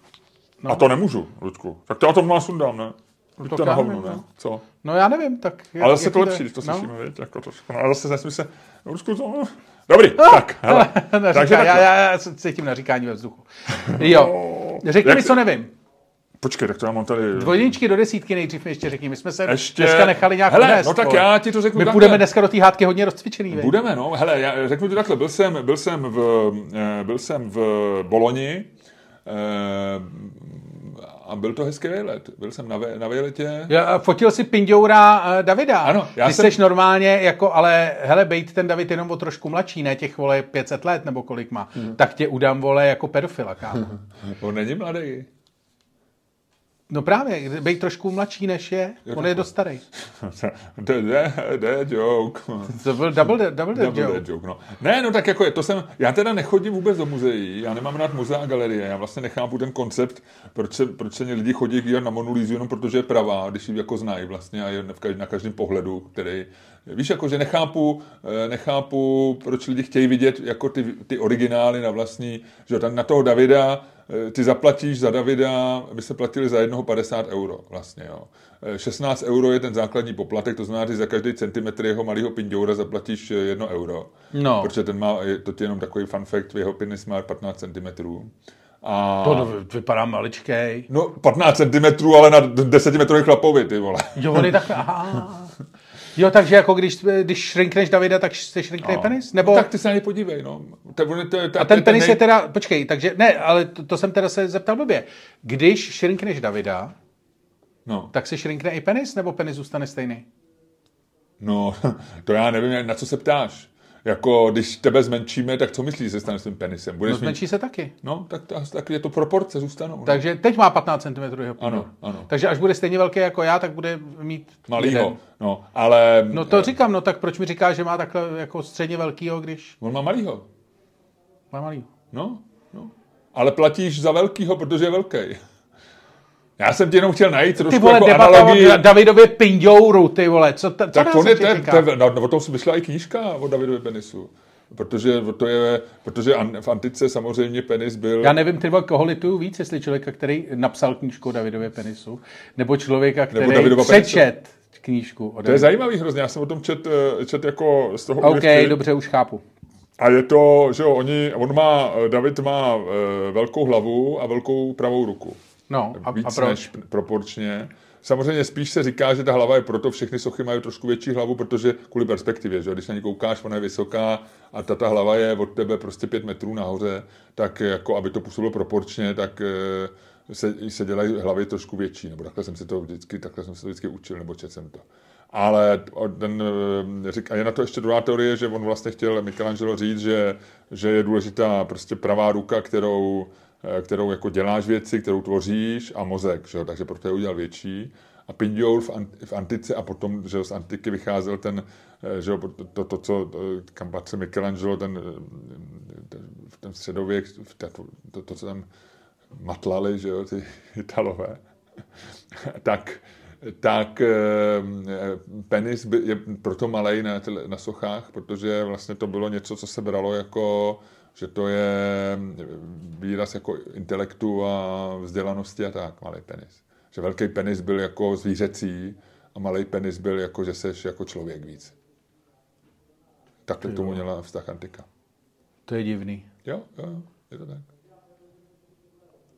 No. A to nemůžu, Ludku. Tak to já to má sundám, ne? No, to, to na hovno, ne? No. Co? No já nevím, tak... Ale zase to lepší, když to no. slyšíme, věď, jako to, ale zase nesmí se, Ludku, to... Dobrý, no. tak, hele. Takže já, já, já cítím naříkání ve vzduchu. Jo, řekni mi, co nevím. Počkej, tak to já mám tady... Dvojničky do desítky nejdřív mi ještě řekni. My jsme se Ještě... dneska nechali nějak Hele, unést, no tak já ti to řeknu My takhle. půjdeme dneska do té hádky hodně rozcvičený, vej. Budeme, no. Hele, já řeknu ti takhle, byl jsem, byl jsem v, eh, byl jsem v Boloni eh, a byl to hezký výlet. Byl jsem na, ve- na výletě. Já, fotil si Pindoura uh, Davida. Ano, já Ty jsem- jsi normálně jako, ale hele, bejt ten David jenom o trošku mladší, ne těch vole 500 let nebo kolik má, Hmm. tak tě udám vole jako pedofila, kámo. On není mladý. No právě, bejt trošku mladší než je, on je dost starý. to je dead joke. To byl double, double, double Double joke. dead joke, no. Ne, no tak jako je, to jsem, já teda nechodím vůbec do muzeí, já nemám rád muzea a galerie, já vlastně nechápu ten koncept, proč se, proč se lidi chodí dívat na Monu Lisu jenom protože je pravá, když ji jako znají vlastně a je na každém pohledu, který, víš, jako že nechápu, eh, nechápu, proč lidi chtějí vidět jako ty, ty originály na vlastní, že jo, tam na toho Davida, eh, ty zaplatíš za Davida, aby se platili za jednoho 50 euro vlastně, jo. Eh, 16 euro je ten základní poplatek, to znamená, že za každý centimetr jeho malého pindoura zaplatíš eh, jedno euro. No. Protože ten má, je to je jenom takový fun fact, jeho penis má 15 cm. A... To vypadá maličkej. No, 15 cm, ale na 10 metrový chlapovi, ty vole. Jo, on je tak, aha. Jo, takže jako když, když šrinkneš Davida, tak se šrinkne No. penis? Nebo... No, tak ty se na něj podívej, no. To, to, to, to, A ten penis nej- je teda, počkej, takže, ne, ale to, to jsem teda se zeptal blbě. Když šrinkneš Davida, No, tak se šrinkne i penis, nebo penis zůstane stejný? no, to já nevím, na co se ptáš. Jako, když tebe zmenšíme, tak co myslíš, že se stane s tím penisem? Budeš No mít... zmenší se taky. No, tak, tak je to proporce, zůstanou. no. Takže teď má 15 cm jeho. Ano, ano. Takže až bude stejně velký jako já, tak bude mít Malýho, jeden. no, ale... No to říkám, no tak proč mi říkáš, že má takhle jako středně velkýho, když On má malýho. má malý? No, no. Ale platíš za velkýho, protože je velký. Já jsem ti jenom chtěl najít trošku Ty vole, jako debata analogii. o Davidově pindouru, ty vole, co, ta, co Tak to, je, čeká? to je, no, o tom si myslela i knížka o Davidově penisu. Protože, to je, protože an- v antice samozřejmě penis byl... Já nevím, ty vole, koho lituju víc, jestli člověka, který napsal knížku o Davidově penisu, nebo člověka, který Davidova přečet knížku o To je zajímavý hrozně, já jsem o tom čet, eh, čet jako z toho OK, úryvky. dobře, už chápu. A je to, že jo, oni, on má, David má eh, velkou hlavu a velkou pravou ruku. No, a, Víc a proč? než proporčně. Samozřejmě spíš se říká, že ta hlava je proto, všechny sochy mají trošku větší hlavu, protože kvůli perspektivě, že když na ní koukáš, ona je vysoká a ta, ta hlava je od tebe prostě pět metrů nahoře, tak jako aby to působilo proporčně, tak eh, se, se dělají hlavy trošku větší, nebo takhle jsem si to vždycky, takhle jsem se to vždycky učil, nebo četl jsem to. Ale ten, eh, a je na to ještě druhá teorie, že on vlastně chtěl Michelangelo říct, že, že je důležitá prostě pravá ruka, kterou, kterou jako děláš věci, kterou tvoříš a mozek, že jo? takže proto je udělal větší. A Pindior v, ant, v antice a potom, že z antiky vycházel ten, eh, že jo, to, to, to co, eh, kam patří Michelangelo, ten, eh, ten, středověk, to, to, to, co tam matlali, že jo, ty Italové, tak, tak eh, penis je proto malej na, na sochách, protože vlastně to bylo něco, co se bralo jako, že to je výraz jako intelektu a vzdělanosti a tak, malý penis. Že velký penis byl jako zvířecí a malý penis byl jako, že seš jako člověk víc. Takhle k tomu měla vztah antika. To je divný. Jo, jo, je to tak.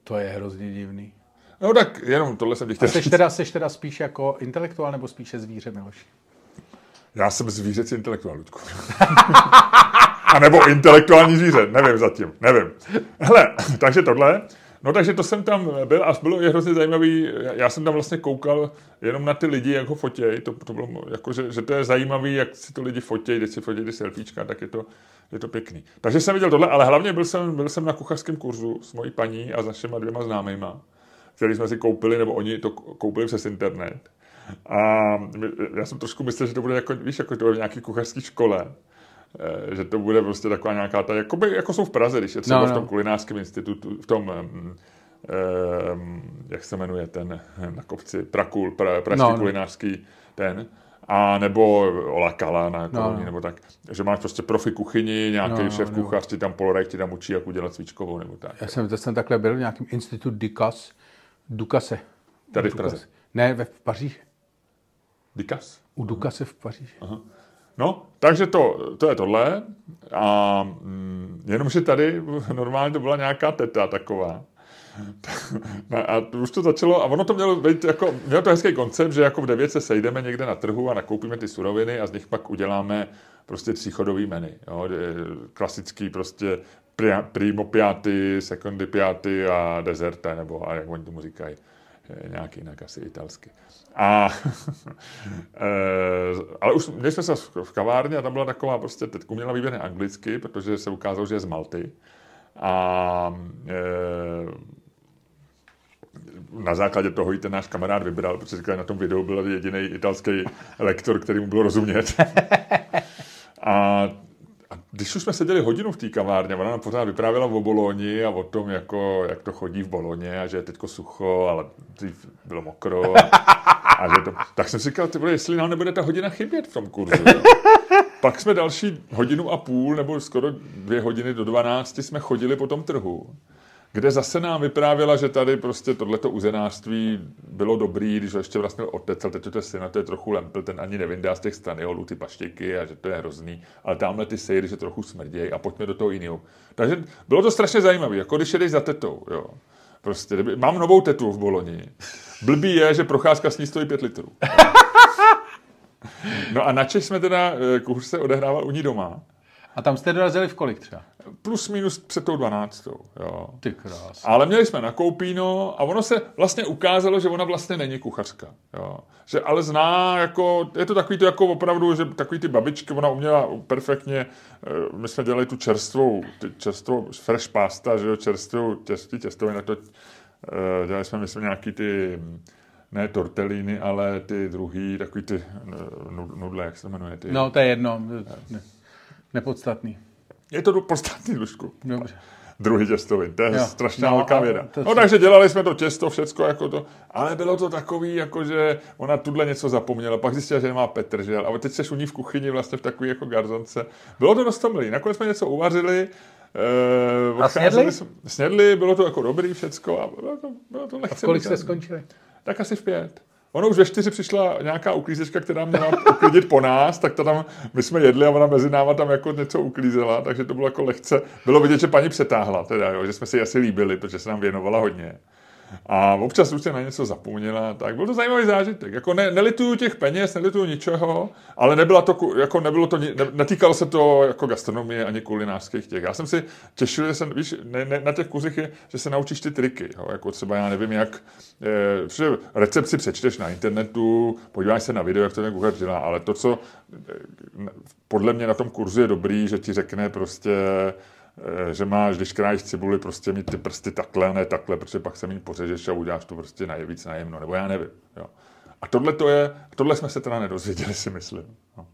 To je hrozně divný. No tak jenom tohle jsem ti chtěl Jsi říct. teda, seš teda spíš jako intelektuál nebo spíše zvíře, Miloš? Já jsem zvířecí intelektuál, Ludku. A nebo intelektuální zvíře, nevím zatím, nevím. Hele, takže tohle, no takže to jsem tam byl a bylo je hrozně zajímavý, já- jsem tam vlastně koukal jenom na ty lidi, jak ho fotěj, to, to bylo jako, že, že, to je zajímavý, jak si to lidi fotějí, když si fotějí ty selfiečka, tak je to, je to pěkný. Takže jsem viděl tohle, ale hlavně byl jsem, byl jsem na kuchařském kurzu s mojí paní a s našima dvěma známejma, který jsme si koupili, nebo oni to koupili přes internet. A já jsem trošku myslel, že to bude jako, víš, jako to bude v nějaký kuchařské škole. Eh, Že to bude prostě taková nějaká ta, jakoby, jako jsou v Praze, když je třeba No, v tom no. kulinářském institutu, v tom, um, um, jak se jmenuje ten na kopci, Prakul, pra, pražský No, no, no. kulinářský ten, a nebo Ola Kala na No, koloní, no. nebo tak, že máš prostě profi kuchyni, nějaký No, no, no, šéf no. kuchař ti tam polorek ti tam učí, jak udělat svíčkovou, nebo tak. Já jsem, to jsem takhle byl v nějakém institut Dukas, Dukase. Tady v Praze. Ne, ve v Paříži. Dikas? U Dukase v Paříži. No, takže to, to je tohle. A mm, jenomže tady normálně to byla nějaká teta taková. A už to začalo, a ono to mělo být jako, mělo to hezký koncept, že jako v 9 se sejdeme někde na trhu a nakoupíme ty suroviny a z nich pak uděláme prostě tříchodový menu. Jo, klasický prostě primo piaty, secondi piaty a dezerte, nebo a jak oni tomu říkají nějak jinak, asi italsky. A, e, ale už měli jsme se v kavárně a tam byla taková prostě, teď měla výběrně anglicky, protože se ukázalo, že je z Malty. A e, na základě toho i ten náš kamarád vybral, protože říkal, na tom videu byl jediný italský lektor, který mu bylo rozumět. A když už jsme seděli hodinu v té kavárně, ona nám pořád vyprávěla o Boloni a o tom, jako, jak to chodí v Boloně a že je teďko sucho, ale dřív bylo mokro. A, a že to, tak jsem si říkal, ty vole, jestli nám nebude ta hodina chybět v tom kurzu. Jo? Pak jsme další hodinu a půl, nebo skoro dvě hodiny do 12 jsme chodili po tom trhu kde zase nám vyprávěla, že tady prostě tohleto uzenářství bylo dobrý, když ho ještě vlastně otec, ale teď to je syna, to je trochu lempl, ten ani nevyndá z těch staniolů ty paštěky a že to je hrozný, ale tamhle ty sejry, že trochu smrdějí a pojďme do toho jiného. Takže bylo to strašně zajímavé, jako když jedeš za tetou, jo. Prostě, mám novou tetu v Boloni. Blbý je, že procházka s ní stojí pět litrů. No a načež jsme teda, eh, kurz se odehrával u ní doma, a tam jste dorazili v kolik třeba? Plus minus před tou 12. Jo. Ty krás. Ale měli jsme na koupíno a ono se vlastně ukázalo, že ona vlastně není kuchařka. Jo. Že ale zná, jako, je to takový to jako opravdu, že takový ty babičky, ona uměla perfektně, eh, my jsme dělali tu čerstvou, ty čerstvou fresh pasta, že jo, čerstvou těstí, těstoviny, to, eh, dělali jsme, myslím, nějaký ty, ne tortellíny, ale ty druhý, takový ty eh, nudle, jak se to jmenuje? Ty, no, to je jedno. Ne. Nepodstatný. Je to podstatný, Lužku. Dobře. Druhý těstovin, to je jo. strašná no, velká věda. No takže dělali jsme to těsto, všecko jako to, ale bylo to takový, jako že ona tuhle něco zapomněla, pak zjistila, že nemá Petržel, a teď seš u ní v kuchyni vlastně v takové jako garzonce. Bylo to dost milý, nakonec jsme něco uvařili, Uh, a snědli? Jsme, snědli, bylo to jako dobrý všecko a bylo to, bylo to lehce. A kolik jste skončili? Tak asi v pět. Ono už ve čtyři přišla nějaká uklízečka, která měla uklidit po nás, tak to tam, my jsme jedli a ona mezi náma tam jako něco uklízela, takže to bylo jako lehce, bylo vidět, že paní přetáhla, teda, jo, že jsme si asi líbili, protože se nám věnovala hodně. A občas už se na něco zapomněla, tak byl to zajímavý zážitek. Jako ne, nelituju těch peněz, nelituju ničeho, ale nebyla to, jako nebylo to, ne, netýkalo se to jako gastronomie ani kulinářských těch. Já jsem si těšil, že se, víš, ne, ne, na těch kurzech je, že se naučíš ty triky, jo, jako třeba já nevím jak, e, recept si přečteš na internetu, podíváš se na video, jak to ten kuchař dělá, ale to, co e, podle mě na tom kurzu je dobrý, že ti řekne prostě, Eh, že máš, když krájíš cibuli, prostě mít ty prsty takhle, ne takhle, protože pak se mi pořežeš a uděláš to prostě nejvíc najemno, nebo já nevím. Jo. A tohle to je, tohle jsme se teda nedozvěděli, si myslím. No.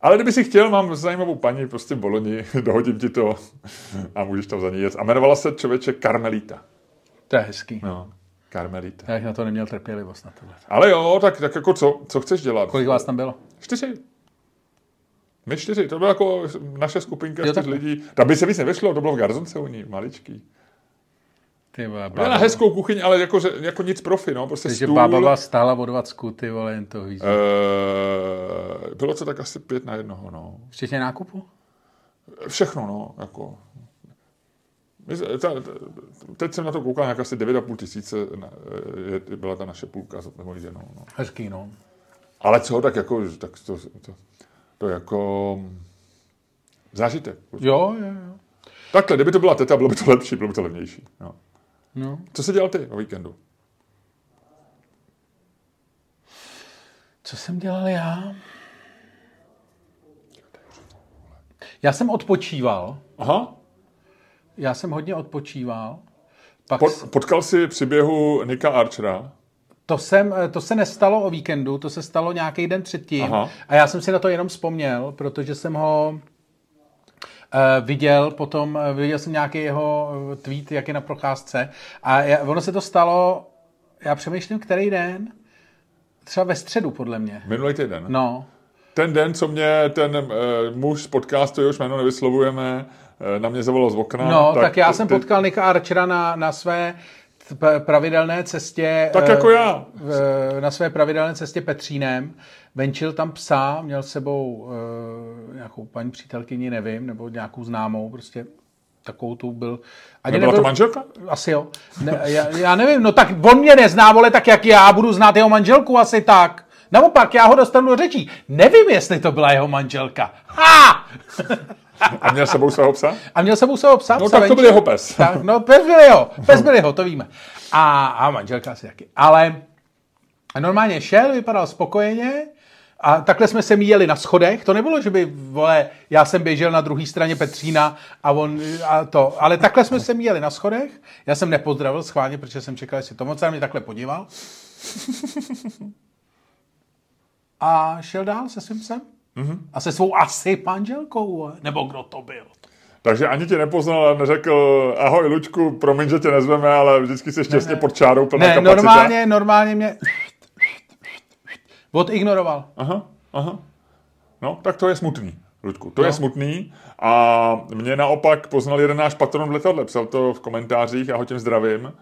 Ale kdyby si chtěl, mám zajímavou paní prostě v Boloni, dohodím ti to a můžeš tam za ní jet. A jmenovala se člověče Karmelita. To je hezký. No, Karmelita. Já na to neměl trpělivost na tohle. Ale jo, tak, tak jako co, co chceš dělat? Kolik vás tam bylo? Čtyři. My čtyři, to byla jako naše skupinka jo, těch lidí. Tam by se víc nevešlo, to bylo v Garzonce u ní, maličký. Ty byla na hezkou kuchyň, ale jako, jako nic profi, no, prostě Takže stůl. bába stála o dvacku, ty vole, jen to víš. Uh, bylo to tak asi pět na jednoho, no. Včetně nákupu? Všechno, no, jako. Teď jsem na to koukal, nějak asi 9,5 tisíce je, byla ta naše půlka s mojí ženou. No. Hezký, no. Ale co, tak jako, tak to, to, to jako zážitek. Jo, jo, jo. Takhle, kdyby to byla teta, bylo by to lepší, bylo by to levnější. Jo. No. Co jsi dělal ty o víkendu? Co jsem dělal já? Já jsem odpočíval. Aha. Já jsem hodně odpočíval. Pak Pot, potkal jsi při běhu Nika Archera? To, jsem, to se nestalo o víkendu, to se stalo nějaký den předtím. Aha. A já jsem si na to jenom vzpomněl, protože jsem ho uh, viděl potom, uh, viděl jsem nějaký jeho eh, tweet, jak je na procházce. A já, ono se to stalo, já přemýšlím, který den, třeba ve středu, podle mě. Minulý týden. No. Ten den, co mě ten uh, muž z podcastu, jehož jméno nevyslovujeme, na mě zavolal z okna. No, tak, tak já jsem ty... potkal Nika Archera na, na své pravidelné cestě... Tak jako já. Na své pravidelné cestě Petřínem. Venčil tam psa, měl s sebou uh, nějakou paní přítelkyni, nevím, nebo nějakou známou, prostě takovou tu byl... Ani Nebyla nebyl, to manželka? Asi jo. Ne, já, já, nevím, no tak on mě nezná, vole, tak jak já budu znát jeho manželku, asi tak. Naopak, já ho dostanu do řečí. Nevím, jestli to byla jeho manželka. Ha! A měl sebou svého psa? A měl sebou svého psa. No tak to byl jeho pes. Tak, no pes byl jeho, pes byl jeho, to víme. A, a manželka asi taky. Ale normálně šel, vypadal spokojeně, a takhle jsme se míjeli na schodech. To nebylo, že by, vole, já jsem běžel na druhé straně Petřína a on a to. Ale takhle jsme se míjeli na schodech. Já jsem nepozdravil schválně, protože jsem čekal, jestli to moc mě takhle podíval. A šel dál se svým psem. Mm-hmm. A se svou asi manželkou, nebo kdo to byl. Takže ani tě nepoznal a neřekl, ahoj Lučku, promiň, že tě nezveme, ale vždycky se šťastně ne, pod čárou plná ne, kapacita. normálně, normálně mě odignoroval. Aha, aha. No, tak to je smutný, Lučku. To no. je smutný a mě naopak poznal jeden náš patron v letadle, psal to v komentářích, já ho tím zdravím.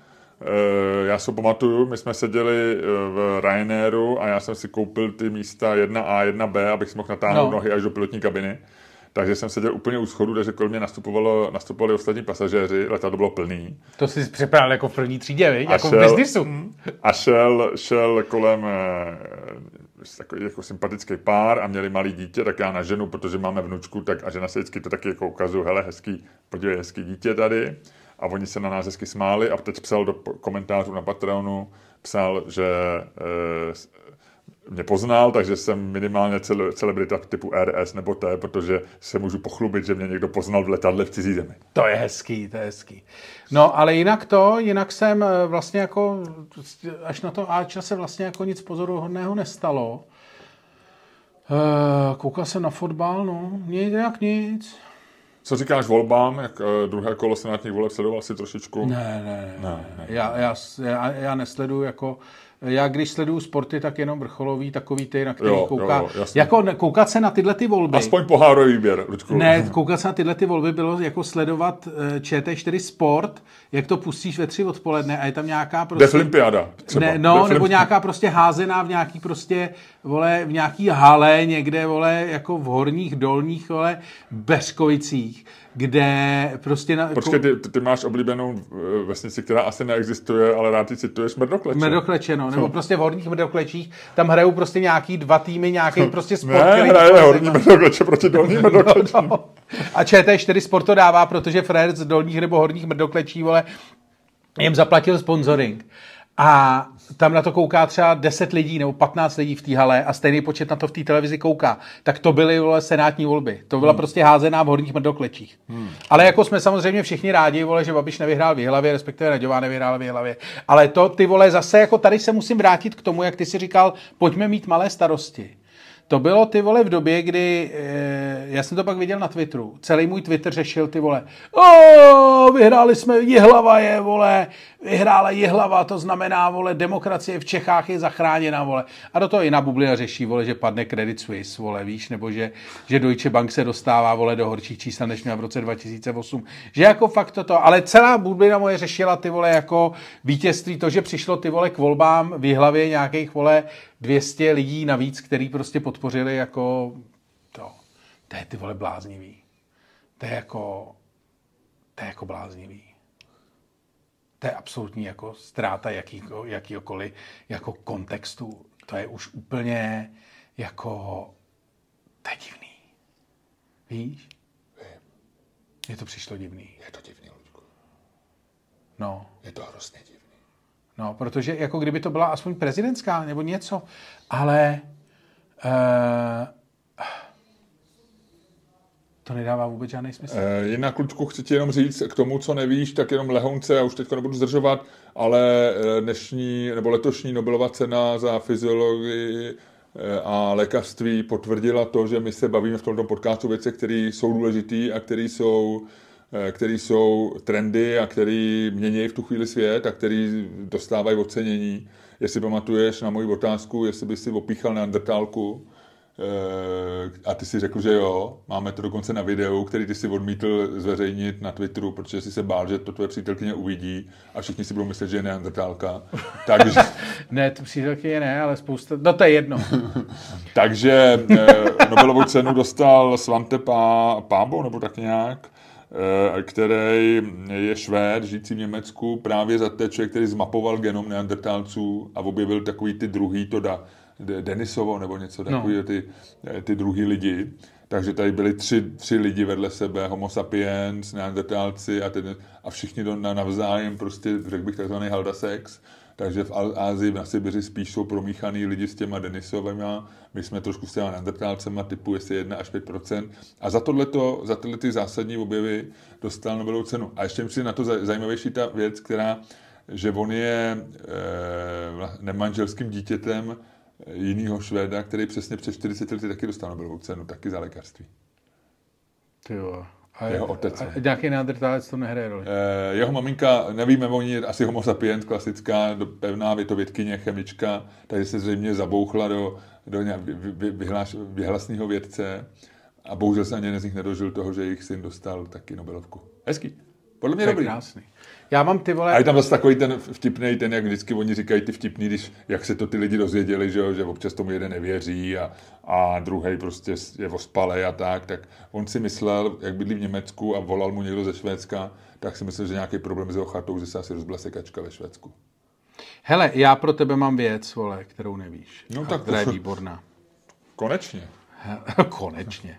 E, já se pamatuju, my jsme seděli e, v Ryanairu a já jsem si koupil ty místa 1A, 1B, abych si mohl natáhnout no. nohy až do pilotní kabiny. Takže jsem seděl úplně u schodu, takže kolem mě nastupovalo, nastupovali ostatní pasažéři, letadlo bylo plný. To si připravil jako v první třídě, viď? jako šel, v biznisu. A šel, šel kolem eh, takový jako sympatický pár a měli malý dítě, tak já na ženu, protože máme vnučku, tak a žena se vždycky to taky jako ukazuju, hele, hezký, podívej, hezký dítě tady. A oni se na nás hezky smáli a teď psal do komentářů na Patreonu, psal, že e, mě poznal, takže jsem minimálně cel, celebrita typu RS nebo T, protože se můžu pochlubit, že mě někdo poznal v letadle v cizí zemi. To je hezký, to je hezký. No, ale jinak to, jinak jsem eh, vlastně jako, až na to Ača se vlastně jako nic pozoruhodného nestalo. Eh, koukal jsem na fotbal, no, nějak nic. Co říkáš volbám, jak uh, druhé kolo senátních voleb sledoval si trošičku? Ne, ne, ne. ne, ne. Já, já, já, já nesleduju jako já když sleduju sporty, tak jenom vrcholový, takový ty, na který jo, kouká. Jo, jo, jako koukat se na tyhle ty volby. Aspoň pohárový výběr, Lučku. Ne, koukat se na tyhle ty volby bylo jako sledovat eh, ČT4 Sport, jak to pustíš ve tři odpoledne a je tam nějaká prostě... Deflimpiáda třeba. Ne, no, nebo nějaká prostě házená v nějaký prostě, vole, v nějaký hale někde, vole, jako v horních, dolních, vole, Beřkovicích kde prostě... Na, Počkej, ty, ty máš oblíbenou eh, vesnici, která asi neexistuje, ale rád ty cituješ Mrdokleče. Mrdokleče, no, nebo prostě v horních Mrdoklečích, tam hrajou prostě nějaký dva týmy, nějaký prostě sport, ne, hraje horní Mrdokleče proti dolním Mrdoklečím. No, a ČT4 Sport to dává, protože Fred z dolních nebo horních Mrdoklečí, vole, jim zaplatil sponsoring. A tam na to kouká třeba 10 lidí nebo 15 lidí v té hale a stejný počet na to v té televizi kouká. Tak to byly vole, senátní volby. To byla hmm. prostě házená v horních mrdoklečích. Hmm. Ale jako jsme samozřejmě všichni rádi, vole, že Babiš nevyhrál v Jihlavě, respektive Naďová nevyhrála v Jihlavě. Ale to ty vole zase, jako tady se musím vrátit k tomu, jak ty si říkal, pojďme mít malé starosti. To bylo ty vole v době, kdy, e, já jsem to pak viděl na Twitteru, celý můj Twitter řešil ty vole, o, vyhráli jsme, Jihlava je, vole, vyhrála Jihlava, to znamená, vole, demokracie v Čechách je zachráněna, vole. A do toho i na bublina řeší, vole, že padne Credit Suisse, vole, víš, nebo že, že Deutsche Bank se dostává, vole, do horších čísel, než měla v roce 2008. Že jako fakt toto, ale celá bublina moje řešila ty vole jako vítězství, to, že přišlo ty vole k volbám v Jihlavě nějakých, vole, 200 lidí navíc, který prostě podpořili jako to. To je ty vole bláznivý. To je jako, to je jako bláznivý. To je absolutní jako ztráta jakýko, jakýkoliv jako kontextu. To je už úplně jako, to je divný. Víš? Vím. Mně to přišlo divný. Je to divný, Luďku. No. Je to hrozně divný. No, protože jako kdyby to byla aspoň prezidentská nebo něco, ale uh, to nedává vůbec žádný smysl. E, jinak, Lučku, chci ti jenom říct k tomu, co nevíš, tak jenom lehonce, já už teď nebudu zdržovat, ale eh, dnešní nebo letošní Nobelova cena za fyziologii a lékařství potvrdila to, že my se bavíme v tomto podcastu věci, které jsou důležité a které jsou Eh, který jsou trendy a který mění v tu chvíli svět a který dostávají ocenění. Jestli pamatuješ na moji otázku, jestli by si opíchal neandertálku, eh, a ty si řekl, že jo, máme to dokonce na videu, který ty si odmítl zveřejnit na Twitteru, protože si se bál, že to tvoje přítelkyně uvidí a všichni si budou myslet, že je neandertálka. Takže... ne, to přítelkyně ne, ale spousta... No to je jedno. Takže eh, Nobelovu cenu dostal Svante Pá, Pábo, nebo tak nějak, eh, který je Švéd, žijící v Německu, právě za ten člověk, který zmapoval genom neandertálců a objevil takový ty druhý, to da, Denisovo nebo něco takového, no. ty, ty druhý lidi. Takže tady byli tři, tři lidi vedle sebe, homo sapiens, neandertálci a, ten, a všichni to navzájem prostě, řekl bych, takzvaný haldasex. Takže v Ázii, na Sibiři spíš jsou promíchaný lidi s těma Denisovými, my jsme trošku s těma neandertálcema typu jestli 1 až 5% A za, tohleto, za tyhle ty zásadní objevy dostal Nobelovu cenu. A ještě si na to zajímavější ta věc, která, že on je e, nemanželským dítětem jinýho Švéda, který přesně před 40 lety taky dostal Nobelovu cenu, taky za lékařství. Ty jo. A jeho otec. A nějaký neandertálec to nehraje roli? Eh, jeho maminka, nevíme o ní, asi homo sapiens, klasická, do, pevná větovědkyně, chemička, takže se zřejmě zabouchla do, do vyhlasného vědce a bohužel se ani jeden z nich nedožil toho, že jejich syn dostal taky Nobelovku. Hezký. Podle mě dobrý. krásný. Já mám ty vole... A je tam zase takový ten vtipný, ten, jak vždycky oni říkají ty vtipný, když, jak se to ty lidi dozvěděli, že, jo, že občas tomu jeden nevěří a, a druhý prostě je ospalej a tak, tak on si myslel, jak bydlí v Německu a volal mu někdo ze Švédska, tak si myslel, že nějaký problém s jeho chatou, že se asi rozbila sekačka ve Švédsku. Hele, já pro tebe mám věc, vole, kterou nevíš. No tak která je výborná. Konečně. Konečně.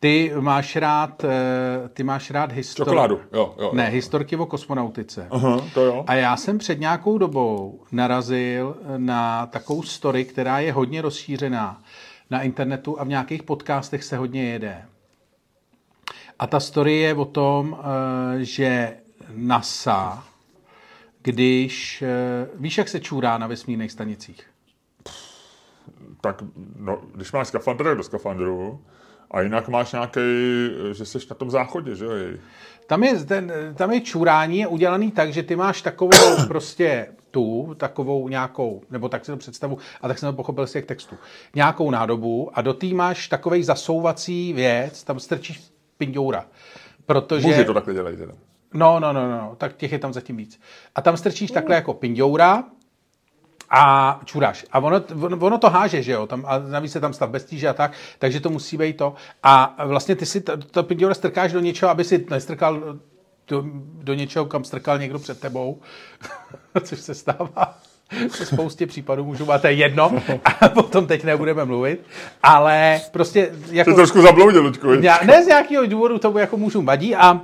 Ty máš rád, eh, ty máš rád histor... Čokoládu, jo, jo. Ne, historky o kosmonautice. Aha, to jo. A já jsem před nějakou dobou narazil na takovou story, která je hodně rozšířená na internetu a v nějakých podcastech se hodně jede. A ta story je o tom, eh, že NASA, když... Eh, víš, jak se čůrá na vesmírných stanicích? Tak, no, když máš skafandr, tak do skafandru. A jinak máš nějaký, že jsi na tom záchodě, že jo? Tam je, ten, tam je čurání je udělaný tak, že ty máš takovou prostě tu, takovou nějakou, nebo tak si to představu, a tak jsem to pochopil z těch textů, nějakou nádobu a do té máš takovej zasouvací věc, tam strčíš pindoura. Protože... Muži to takhle dělají teda. No, no, no, no, tak těch je tam zatím víc. A tam strčíš takhle jako pindoura a čuráš. A ono, ono to háže, že jo, tam, a navíc se tam stav bez tíže a tak, takže to musí být to. A vlastně ty si to, to pindiora strkáš do něčeho, aby si nestrkal do, do něčeho, kam strkal někdo před tebou, což se stává. V spoustě případů můžu, to je jedno, a potom teď nebudeme mluvit, ale prostě... Jako, Jsi trošku zabloudil, Luďku. Ne z nějakého důvodu tomu jako můžu vadí a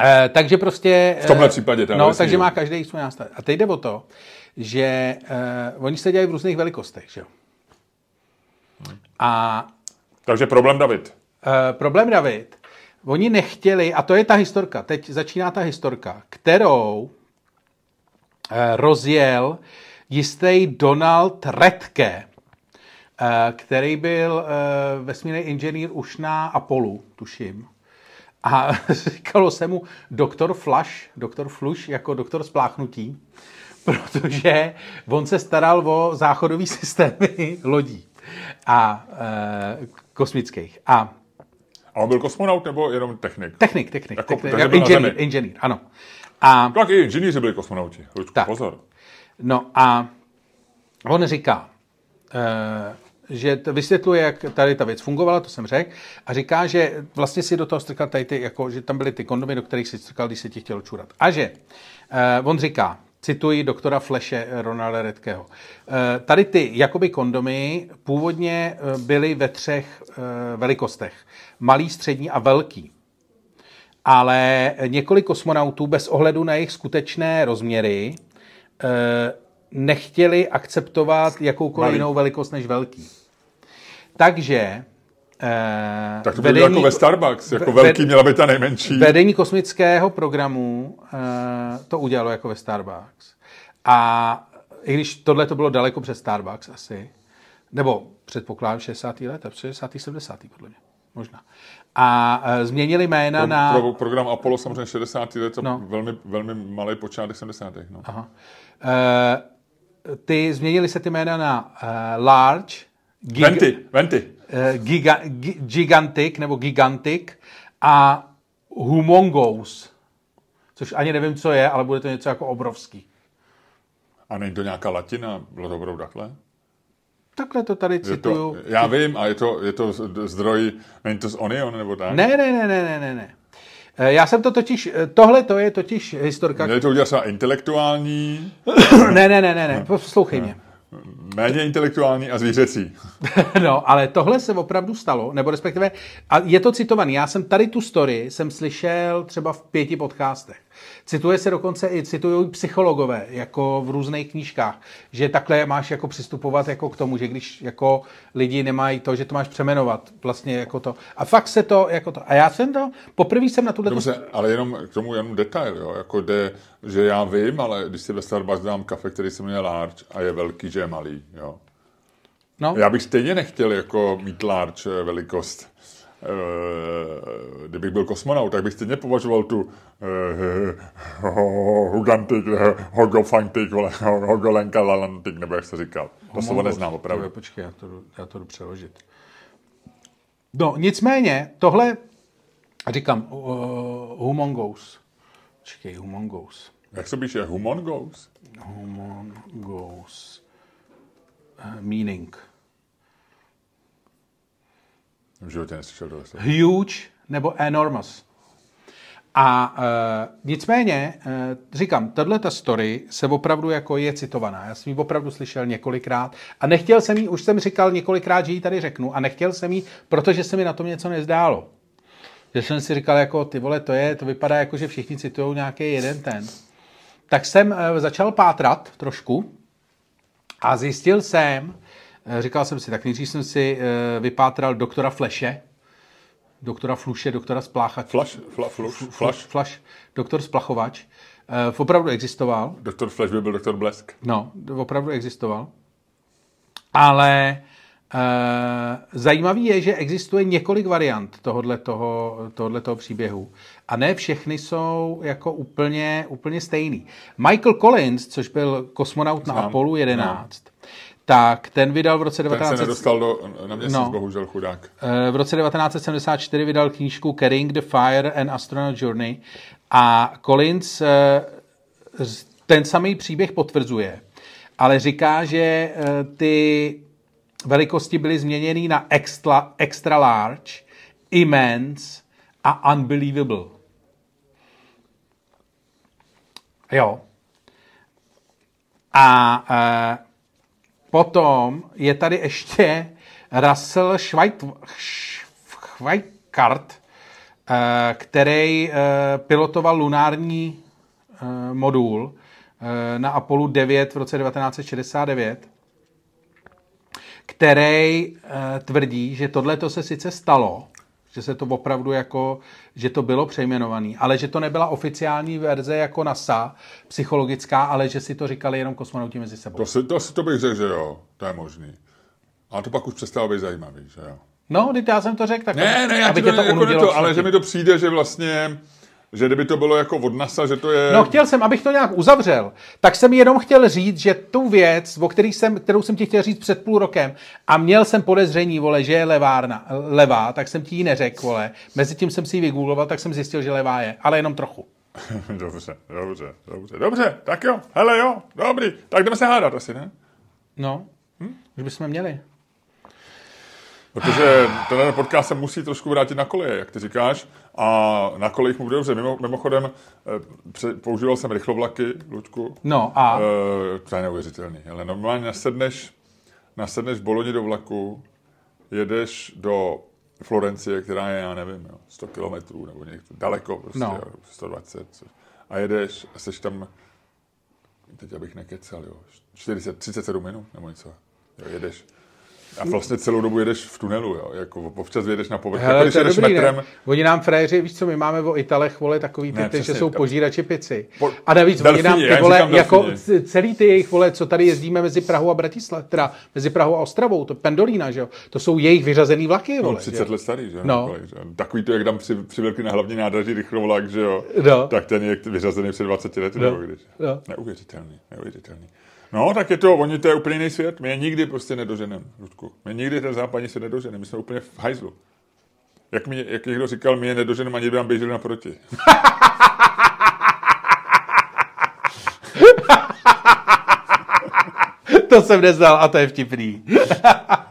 Eh, takže prostě... V tomhle případě. No, takže má každý svůj nástroj. A teď jde o to, že eh, oni se dělají v různých velikostech, že jo. A... Takže problém David. Eh, problém David. Oni nechtěli, a to je ta historka, teď začíná ta historka, kterou eh, rozjel jistý Donald Redke, eh, který byl eh, vesmírný inženýr už na Apollo, tuším. A říkalo se mu doktor Flash, doktor Flush jako doktor spláchnutí, protože on se staral o záchodový systémy lodí a e, kosmických. A a on byl kosmonaut nebo jenom technik? Technik, technik. Jako, technik jako inženýr, inženýr, ano. A, tak i inženýři byli kosmonauti. tak. pozor. No a on říká, e, že to vysvětluje, jak tady ta věc fungovala, to jsem řekl, a říká, že vlastně si do toho strkal tady ty, jako, že tam byly ty kondomy, do kterých si strkal, když se ti chtěl čurat. A že uh, on říká, cituji doktora Fleše Ronalda Redkého. Uh, tady ty jakoby kondomy původně uh, byly ve třech velikostech. Malý, střední a velký. Ale několik kosmonautů bez ohledu na jejich skutečné rozměry nechtěli akceptovat jakoukoliv Malý. jinou velikost než velký. Takže Eh, tak to vedení, jako ve Starbucks, jako ve, velký měla být ta nejmenší. Vedení kosmického programu eh, to udělalo jako ve Starbucks. A i když tohle to bylo daleko před Starbucks asi, nebo předpokládám 60. let, 60. 70. podle mě, možná. A eh, změnili jména pro, na... Pro program Apollo samozřejmě 60. let, no. velmi, velmi malý počátek 70. No. Aha. Eh, ty změnili se ty jména na uh, Large, Giga, Venty, Venty. Uh, giga, gigantic nebo Gigantic a Humongous, což ani nevím, co je, ale bude to něco jako obrovský. A není to nějaká latina? Bylo to opravdu takhle? Takhle to tady cituju. To, já vím, a je to, je to zdroj, není to z Onion nebo tak? Ne, ne, ne, ne, ne, ne. Eh, Já jsem to totiž, eh, tohle to je totiž historka. Měli to udělat intelektuální, Ne, ne, ne, ne, ne, poslouchej mě. Méně intelektuální a zvířecí. No, ale tohle se opravdu stalo, nebo respektive, a je to citovaný. Já jsem tady tu story jsem slyšel třeba v pěti podcastech. Cituje se dokonce i, citují psychologové, jako v různých knížkách, že takhle máš jako přistupovat jako k tomu, že když jako lidi nemají to, že to máš přemenovat, vlastně jako to. A fakt se to, jako to. A já jsem to, poprvé jsem na tuhle... Dobře, ale jenom k tomu jenom detail, jo, jako jde, že já vím, ale když si ve Starbucks dám kafe, který se jmenuje large a je velký, že je malý, jo. No, Já bych stejně nechtěl jako mít large eh, velikost. Eh, Kdybych byl kosmonaut, tak bych stejně považoval tu eh, Hugantik, Hogofantik, vole, Hogolenka Lalantik, nebo jak se říkal. To slovo neznám opravdu. Počkej, já to, já to jdu přeložit. No, nicméně, tohle, říkám, uh, humongous. Počkej, humongous. Jak se píše? Humongous? Humongous. Uh, meaning. V životě neslyšel tohle slovo. Huge nebo enormous. A uh, nicméně, uh, říkám, tahle ta story se opravdu jako je citovaná. Já jsem ji opravdu slyšel několikrát a nechtěl jsem ji, už jsem říkal několikrát, že ji tady řeknu a nechtěl jsem ji, protože se mi na tom něco nezdálo. Že jsem si říkal, jako ty vole, to je, to vypadá jako, že všichni citují nějaký jeden ten. Tak jsem uh, začal pátrat trošku a zjistil jsem, říkal jsem si, tak nejdřív jsem si uh, vypátral doktora Fleše, doktora Fluše, doktora Spláchač, Flash, fla, flush, flash. Flash, doktor Splachovač, uh, opravdu existoval. Doktor Flash by byl doktor Blesk. No, opravdu existoval. Ale uh, zajímavý je, že existuje několik variant tohohle toho, tohohle toho příběhu. A ne všechny jsou jako úplně, úplně stejný. Michael Collins, což byl kosmonaut na Znám. Apollo 11, tak ten vydal v roce Ten se 19... nedostal do, na měsíc, No. bohužel chudák. Eh, V roce 1974 vydal knížku Carrying the Fire and Astronaut Journey a Collins eh, ten samý příběh potvrzuje, ale říká, že eh, ty velikosti byly změněny na extra, extra large, immense a unbelievable. Jo. A potom je tady ještě Russell Schweikart, e, který e, pilotoval lunární e, modul na Apollo 9 v roce 1969, který tvrdí, že tohle to se sice stalo, že se to opravdu jako, že to bylo přejmenovaný, ale že to nebyla oficiální verze jako NASA, psychologická, ale že si to říkali jenom kosmonauti mezi sebou. To, si, to, si, to bych řekl, že jo, to je možný. Ale to pak už přestalo být zajímavý, že jo. No, teď já jsem to řekl, tak Ne, ne, já aby tě to, jako unudilo ne to, ale že mi to přijde, že vlastně, že kdyby to bylo jako od NASA, že to je... No, chtěl jsem, abych to nějak uzavřel, tak jsem jenom chtěl říct, že tu věc, o který jsem, kterou jsem ti chtěl říct před půl rokem a měl jsem podezření, vole, že je levárna, levá, tak jsem ti ji neřekl, vole. Mezitím jsem si ji vygoogloval, tak jsem zjistil, že levá je, ale jenom trochu. dobře, dobře, dobře, dobře, tak jo, hele jo, dobrý, tak jdeme se hádat asi, ne? No, hm? už bychom měli. Protože tenhle podcast se musí trošku vrátit na koleje, jak ty říkáš, a na kolejích mu bude dobře. Mimo, mimochodem, eh, používal jsem rychlovlaky, Luďku. No a Eh, to je neuvěřitelný. Ale normálně nasedneš, nasedneš v Boloni do vlaku, jedeš do Florencie, která je, já nevím, jo, 100 kilometrů nebo někde daleko, prostě, No. jo, 120. co- A jedeš a jsi tam, teď abych nekecal, jo, 40, 37 minut nebo něco. Jo, jedeš. A vlastně celou dobu jedeš v tunelu, jo, jako občas jedeš na povrch, jako Hele, když to je jedeš dobrý, metrem, ne? Oni nám frajeři, víš co, my máme o Italech, vole, takový ty, Ne, ty že jsou požírači pici. Po- A navíc oni Delfíni, nám, já ty vole, jako celý ty jejich, vole, co tady jezdíme mezi Prahou a Bratislav, teda mezi Prahou a Ostravou, to Pendolína, že jo, to jsou jejich vyřazený vlaky, vole. No, že 30 jo. let starý, že jo? No. Že? Takový to, jak dám při, přivělky na hlavní nádraží rychlovlak, že jo? No. Tak ten je vyřazený před 20 lety, No. nebo když. No. Neuvěřitelný, neuvěřitelný. No, tak je to, oni to je úplně jiný svět. My je nikdy prostě nedoženeme, Ludku. My nikdy ten západní se nedoženeme. My jsme úplně v hajzlu. Jak, mi, jak někdo říkal, my je nedoženeme, ani by nám běželi naproti. to jsem neznal a to je vtipný.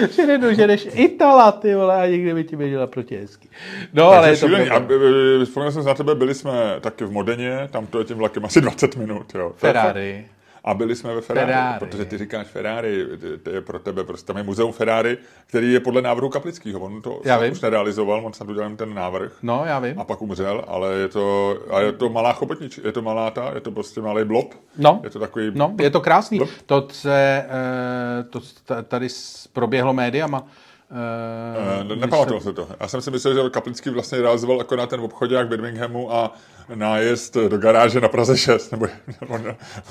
ještě nedoženeš Itala, ty vole, a někdy by ti běžela proti hezky. No, Takže ale je to šílený. A si na tebe, byli jsme taky v Modeně, tam to je tím vlakem asi 20 minut. Jo. Ferrari. A byli jsme ve Ferrari, Ferrari. protože ty říkáš Ferrari, to- je pro tebe, prostě tam je muzeum Ferrari, který je podle návrhu Kaplického. On to Já vím. už nerealizoval, on snad udělal ten návrh. No, já vím. A pak umřel, ale je to, a je to malá chobotnič, je to malá ta, je to prostě malý blob. No. Je to takový... No, je to krásný. Blb. To, se, eh, to ta- tady proběhlo médiama. Eh, Uh, nepamatoval se to. Já jsem si myslel, že Kaplický vlastně realizoval akorát ten obchodák v Birminghamu a nájezd do garáže na Praze 6, nebo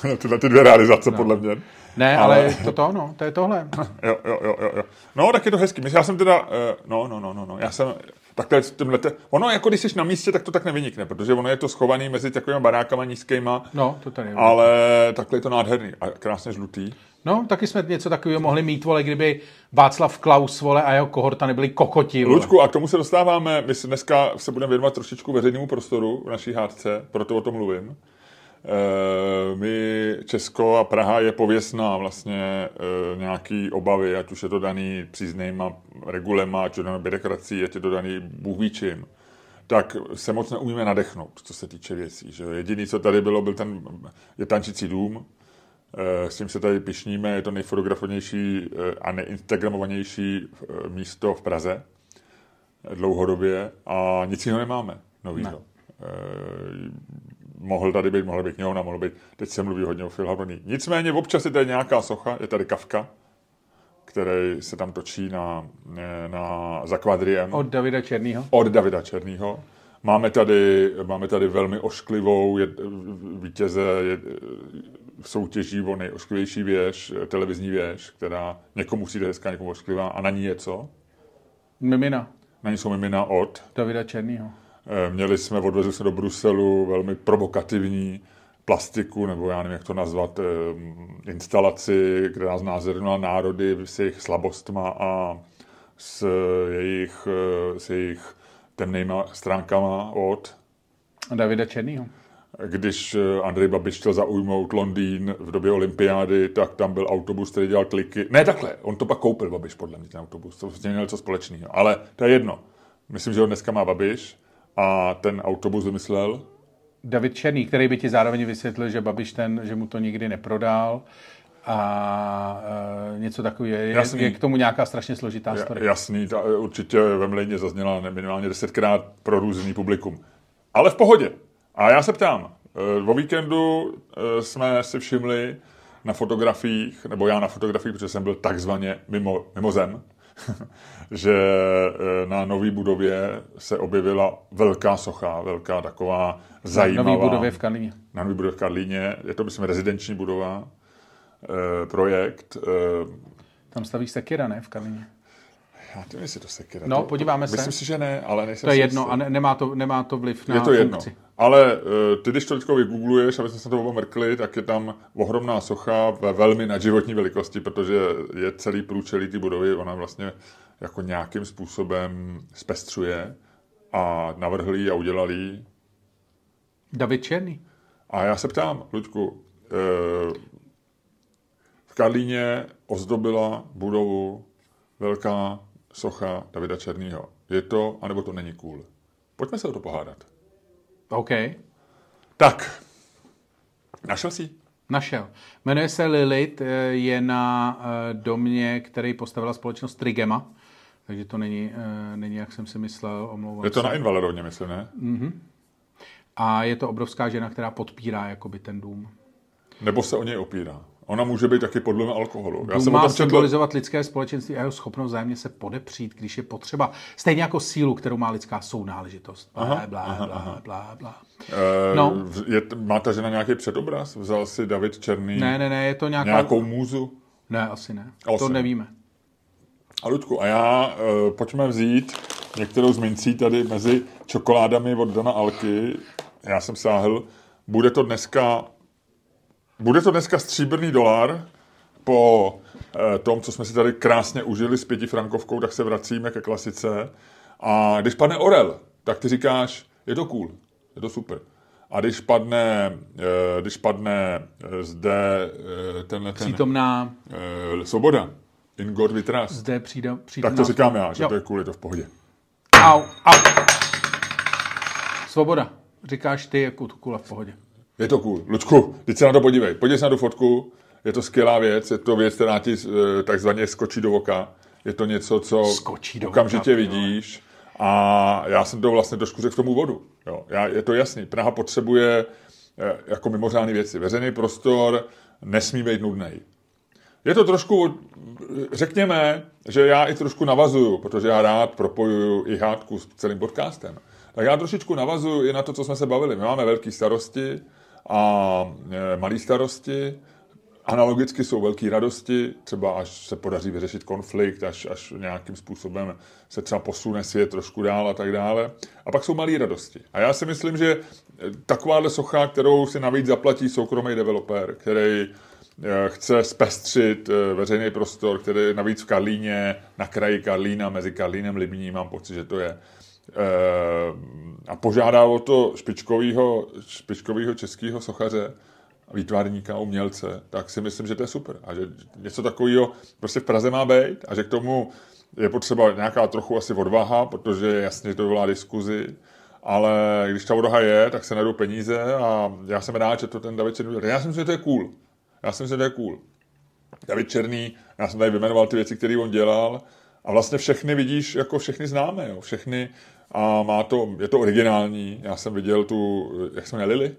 tyhle ty dvě realizace, no. podle mě. Ne, ale, ale to to, no, to je tohle. Jo, jo, jo, jo. No, tak je to hezký. Myslím, Já jsem teda, uh, no, no, no, no, no, já jsem, takhle tímhle, ono jako když jsi na místě, tak to tak nevynikne, protože ono je to schovaný mezi takovými barákama nízkýma, No, to tady je. ale takhle je to nádherný a krásně žlutý. No, taky jsme něco takového mohli mít, vole, kdyby Václav Klaus, vole, a jeho kohorta nebyli kokoti, vole. Luďku, a k tomu se dostáváme, my se dneska se budeme věnovat trošičku veřejnému prostoru v naší hádce, proto o tom mluvím. E, my, Česko a Praha je pověstná vlastně e, nějaký obavy, ať už je to daný příznejma regulema, ať je to daný byrokracií, ať je to daný Bůh tak se moc neumíme nadechnout, co se týče věcí. Že jediný, co tady bylo, byl ten je tančící dům, Eh, S tím se tady pišníme, je to nejfotografovanější eh, a neinstagramovanější eh, místo v Praze eh, dlouhodobě a nic jiného nemáme novýho. Ne. Mohl tady být, mohl být knihovna, mohl být, teď se mluví hodně o filharmonii. Nicméně občas je tady nějaká socha, je tady Kafka, který se tam točí na, na, za kvadriem Od Davida Černýho. od Davida Černýho. Máme tady, máme tady velmi ošklivou je, vítěze je, soutěží o nejošklivější věž, televizní věž, která někomu přijde hezká, někomu ošklivá a na ní je co? Mimina. Na ní jsou mimina od. Davida Černýho. Eh, Měli jsme, odvezli se do Bruselu velmi provokativní plastiku, nebo já nevím, jak to nazvat, eh, instalaci, která znázorňovala národy s jejich slabostma a s jejich, eh, s jejich temnýma stránkama od. Davida Černýho. Když Andrej Babiš chtěl zaujmout Londýn v době olympiády, tak tam byl autobus, který dělal kliky. Ne takhle, on to pak koupil Babiš, podle mě, ten autobus. To vlastně měl co společného. Ale to je jedno. Myslím, že ho dneska má Babiš a ten autobus vymyslel. David Černý, který by ti zároveň vysvětlil, že Babiš ten, že mu to nikdy neprodal a e, něco takového. Je, Jasný. je k tomu nějaká strašně složitá story. Jasný, ta, určitě ve Mlejně zazněla minimálně desetkrát pro různý publikum. Ale v pohodě. A já se ptám, eh, o víkendu eh, jsme si všimli na fotografiích, nebo já na fotografiích, protože jsem byl takzvaně mimo, mimo zem, že eh, na nový budově se objevila velká socha, velká taková zajímavá. Nový budově v Karlíně. Na nový budově v Karlíně. Je to, myslím, rezidenční budova, eh, projekt. eh, Tam staví Sekira, ne, v Karlíně. Já nevím, jestli to sekira. No, to, podíváme se. Myslím si, že ne, ale nejsem To je jedno a ne, nemá, to, nemá to vliv na Je to jedno. funkci. Ale uh, ty, když to teďko vygoogluješ, aby jsme se to oba mrkli, tak je tam ohromná socha ve velmi nadživotní velikosti, protože je celý průčelí ty budovy, ona vlastně jako nějakým způsobem zpestřuje a navrhli ji a udělali. David Černý. A já se ptám, Luďku, uh, v Karlíně ozdobila budovu velká socha Davida Černýho. Je to, anebo to není cool? Pojďme se o to pohádat. OK. Tak, našel jsi? Našel. Jmenuje se Lilith, eh, je na eh, domě, který postavila společnost Trigema. Takže to není, eh, není jak jsem si myslel, omlouvám Je to se. na Invalidovně, myslím, ne? A je to obrovská žena, která podpírá jakoby ten dům. Nebo se o něj opírá. Ona může být taky pod vlivem alkoholu. Já jsem má tom četl, symbolizovat lidské společenství a jeho schopnost vzájemně se podepřít, když je potřeba. Stejně jako sílu, kterou má lidská sounáležitost. Blá, Aha, blá, aha, blá, aha. blá, blá. eh, No. je, má ta žena nějaký předobraz? Vzal si David Černý Ne, ne, ne, je to nějaká... nějakou můzu? Ne, asi ne. Asi to ne. nevíme. A Ludku, a já, uh, pojďme vzít některou z mincí tady mezi čokoládami od Dana Alky. Já jsem sáhl. Bude to dneska, bude to dneska stříbrný dolar po uh, tom, co jsme si tady krásně užili s pětifrankovkou, tak se vracíme ke klasice. A když padne Orel, tak ty říkáš, je to cool, je to super. A když padne, eh, když padne eh, zde eh, tenhle ten, Přítomná... eh, svoboda, In God we trust. Zde přijde, přijde Tak to říkám já, že Jo. to je cool, je to v pohodě. Au, au. Svoboda. Říkáš ty, jako tu kula v pohodě. Je to cool. Lučku, teď se na to podívej. Podívej se na tu fotku. Je to skvělá věc. Je to věc, která ti eh, takzvaně skočí do oka. Je to něco, co Skočí do okamžitě oka, ty vidíš. A já jsem to vlastně trošku řekl v tom úvodu. Jo. Já, je to jasný. Praha potřebuje eh, jako mimořádné věci. Veřejný prostor nesmí být nudný. Je to trošku, řekněme, že já i trošku navazuju, protože já rád propojuju i hádku s celým podcastem. Tak já trošičku navazuju i na to, co jsme se bavili. My máme velké starosti a e, malé starosti. Analogicky jsou velké radosti, třeba až se podaří vyřešit konflikt, až, až nějakým způsobem se třeba posune svět trošku dál a tak dále. A pak jsou malé radosti. A já si myslím, že takováhle socha, kterou si navíc zaplatí soukromý developer, který eh, chce zpestřit veřejný prostor, který je navíc v Karlíně, na kraji Karlína, mezi Karlínem Libní, mám pocit, že to je, a požádá o to špičkovýho, špičkovýho českého sochaře, výtvarníka, umělce, tak si myslím, že to je super. A že něco takového prostě v Praze má být a že k tomu je potřeba nějaká trochu asi odvaha, protože jasně to vyvolá diskuzi, ale když ta odvaha je, tak se najdou peníze a já jsem rád, že to ten David Černý. Já si myslím, že to je cool. Já si myslím, že to je cool. David Černý, já jsem tady vyjmenoval ty věci, které on dělal a vlastně všechny vidíš, jako všechny známe, jo. všechny a má to, je to originální. Já jsem viděl tu, jak se jmenuje, Lily?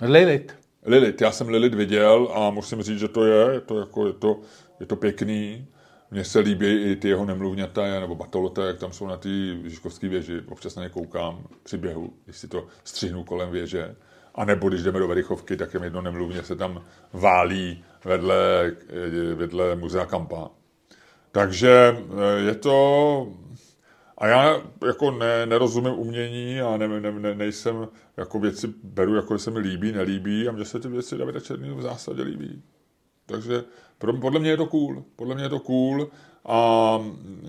Lilith. Lilith, já jsem Lilith viděl a musím říct, že to je, je to, jako, je to, je to pěkný. Mně se líbí i ty jeho nemluvňata, nebo batolota, jak tam jsou na té Žižkovské věži. Občas na ně koukám při běhu, když si to střihnu kolem věže. A nebo když jdeme do Verichovky, tak jen jedno nemluvně se tam válí vedle, vedle muzea Kampa. Takže eh, je to... A já jako ne, nerozumím umění a ne, ne, ne, nejsem, jako věci beru, jako se mi líbí, nelíbí a mně se ty věci Davida Černýho v zásadě líbí. Takže pro, podle mě je to cool. Podle mě je to cool a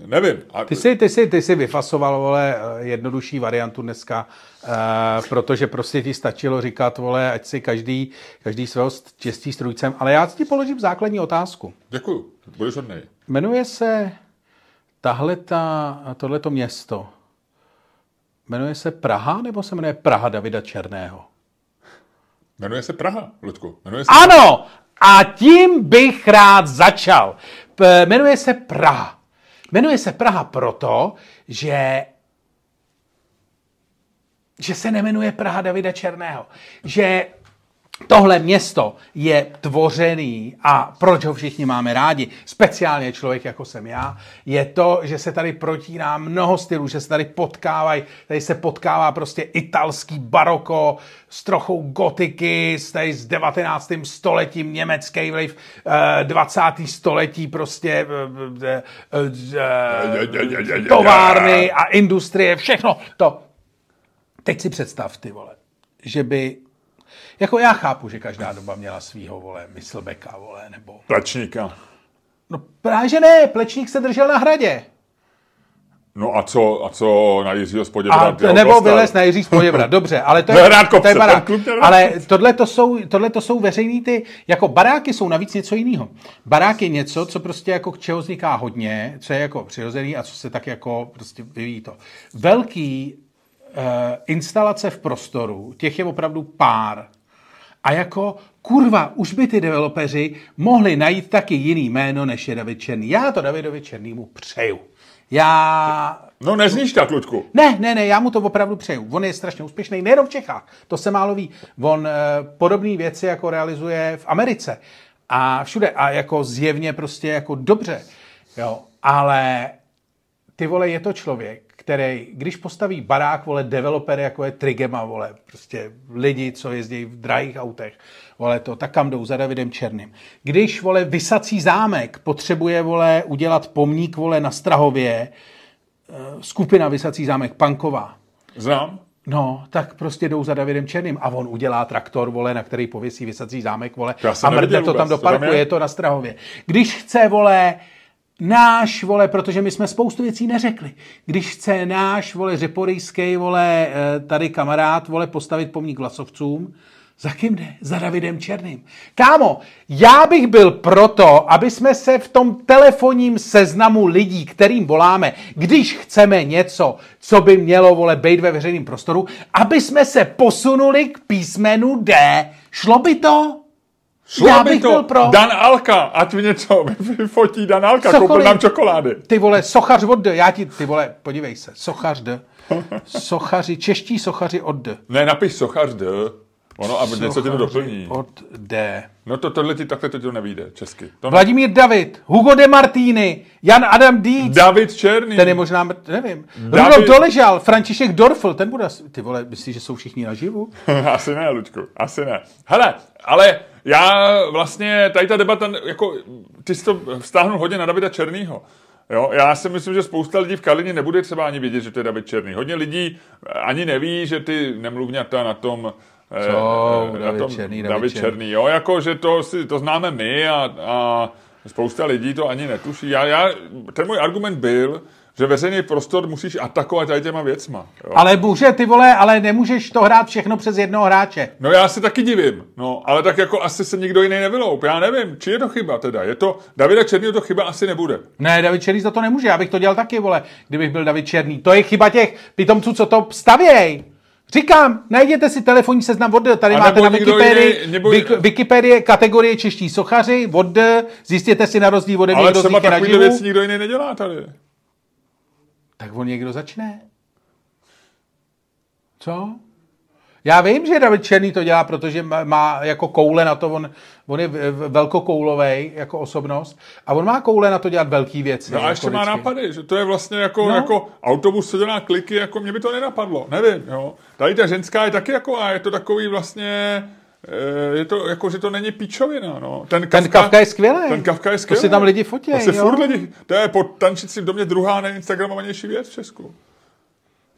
nevím. A, Ty jsi, ty, jsi, ty jsi vyfasoval, vole, jednodušší variantu dneska, uh, protože prostě ti stačilo říkat, vole, ať si každý, každý svého čistí strujcem, ale já ti položím základní otázku. Děkuju, budeš hodnej. Jmenuje se tahleta, tohleto město, jmenuje se Praha, nebo se jmenuje Praha Davida Černého? Jmenuje se Praha, Ludku. Jmenuje se Ano! A tím bych rád začal. P- jmenuje se Praha. Jmenuje se Praha proto, že že se nemenuje Praha Davida Černého. Že tohle město je tvořený a proč ho všichni máme rádi, speciálně člověk jako jsem já, je to, že se tady protíná mnoho stylů, že se tady potkávají, tady se potkává prostě italský baroko s trochou gotiky, s, tady s 19. stoletím německý vliv, eh, 20. století prostě eh, eh, eh, továrny a industrie, všechno to. Teď si představ, ty vole, že by jako já chápu, že každá doba měla svýho, vole, myslbeka, vole, nebo... Plečníka. No právě že ne, Plečník se držel na hradě. No a co, a co na Jiřího A, Spoděbra? t- nebo vylez na Jiří Spoděbra, dobře, ale to je, Nehrát to je kopce, barák. Ale tohle to, jsou, tohle to jsou veřejný ty, jako baráky jsou navíc něco jiného. Barák je něco, co prostě jako k čeho vzniká hodně, co je jako přirozený a co se tak jako prostě vyvíjí to. Velký uh, instalace v prostoru, těch je opravdu pár. A jako, kurva, už by ty developeři mohli najít taky jiný jméno, než je David Černý. Já to Davidovi Černýmu přeju. Já No nezníš tak, Ludku. ne, ne, ne, já mu to opravdu přeju. On je strašně úspěšný, nejenom v Čechách, to se málo ví. On e, podobné věci jako realizuje v Americe a všude a jako zjevně prostě jako dobře. Jo, ale ty vole, je to člověk, který, když postaví barák, vole, developer, jako je Trigema, vole, prostě lidi, co jezdí v drahých autech, vole, to, tak kam jdou za Davidem Černým. Když, vole, vysací zámek potřebuje, vole, udělat pomník, vole, na Strahově, eh, skupina Vysací zámek Panková, Znám. No, tak prostě jdou za Davidem Černým a on udělá traktor, vole, na který pověsí vysací zámek, vole, a mrdne to tam do parku, je? je to na Strahově. Když chce, vole, náš, vole, protože my jsme spoustu věcí neřekli, když chce náš, vole, řeporyjský, vole, eh, tady kamarád, vole, postavit pomník vlasovcům, Za kým jde? Za Davidem Černým. Kámo, já bych byl proto, aby jsme se v tom telefonním seznamu lidí, kterým voláme, když chceme něco, co by mělo, vole, být ve veřejném prostoru, aby jsme se posunuli k písmenu D. Šlo by to? Šlo Já by bych to. byl pro. Dan Alka, ať mi něco vyfotí Dan Alka, Cokoliv. koupil nám čokolády. Ty vole, sochař od D. Já ti, ty vole, podívej se, sochař D. Sochaři, čeští sochaři od D. Ne, napiš sochař D. Ono a něco ti to doplní. Od D. No to tohle ti takhle to ti to nevíde česky. To ne. Vladimír David, Hugo de Martini, Jan Adam Dietz, David Černý. ten je možná, mrt- nevím. David- Rudolf Doležal, František Dorfl, ten bude, ty vole, myslíš, že jsou všichni naživu? asi ne, Luďku, asi ne. Hele, ale já vlastně, tady ta debata, jako, ty jsi to vztáhnul hodně na Davida Černýho. Jo, já si myslím, že spousta lidí v Karlině nebude třeba ani vědět, že to je David Černý. Hodně lidí ani neví, že ty nemluvňata na tom eh, Co? eh, David na tom Černý, David David Černý. Černý. Jo, jako, že to, si, to známe my a, a spousta lidí to ani netuší. Já, já, ten můj argument byl, že veřejný prostor musíš atakovat tady těma věcma. Jo. Ale může, ty vole, ale nemůžeš to hrát všechno přes jednoho hráče. No já se taky divím, no, ale tak jako asi se nikdo jiný nevyloup. Já nevím, či je to chyba teda. Je to, Davida Černýho to chyba asi nebude. Ne, David Černý za to nemůže, já bych to dělal taky, vole, kdybych byl David Černý. To je chyba těch pitomců, co to stavějí. Říkám, najděte si telefonní seznam od tady A máte na Wikipedii, jiný- nebo- Wik- Wikipedie kategorie čeští sochaři, od zjistěte si na rozdíl ode mě, Ale kdo třeba takovýhle naživu. nikdo jiný nedělá tady. Tak on někdo začne. Co? Já vím, že David Černý to dělá, protože má, jako koule na to, on, on je velkokoulovej jako osobnost a on má koule na to dělat velký věci. No a jako ještě má nápady, že to je vlastně jako, No. jako autobus, co dělá kliky, jako mě by to nenapadlo, nevím, jo. Tady ta ženská je taky jako, a je to takový vlastně, je to jako, že to není píčovina, no. Ten Kafka, Ten Kafka je skvělý. Ten Kafka je To skvělý. si tam lidi fotí, To si jo. furt lidi, to je po tančícím domě druhá nejinstagramovanější věc v Česku.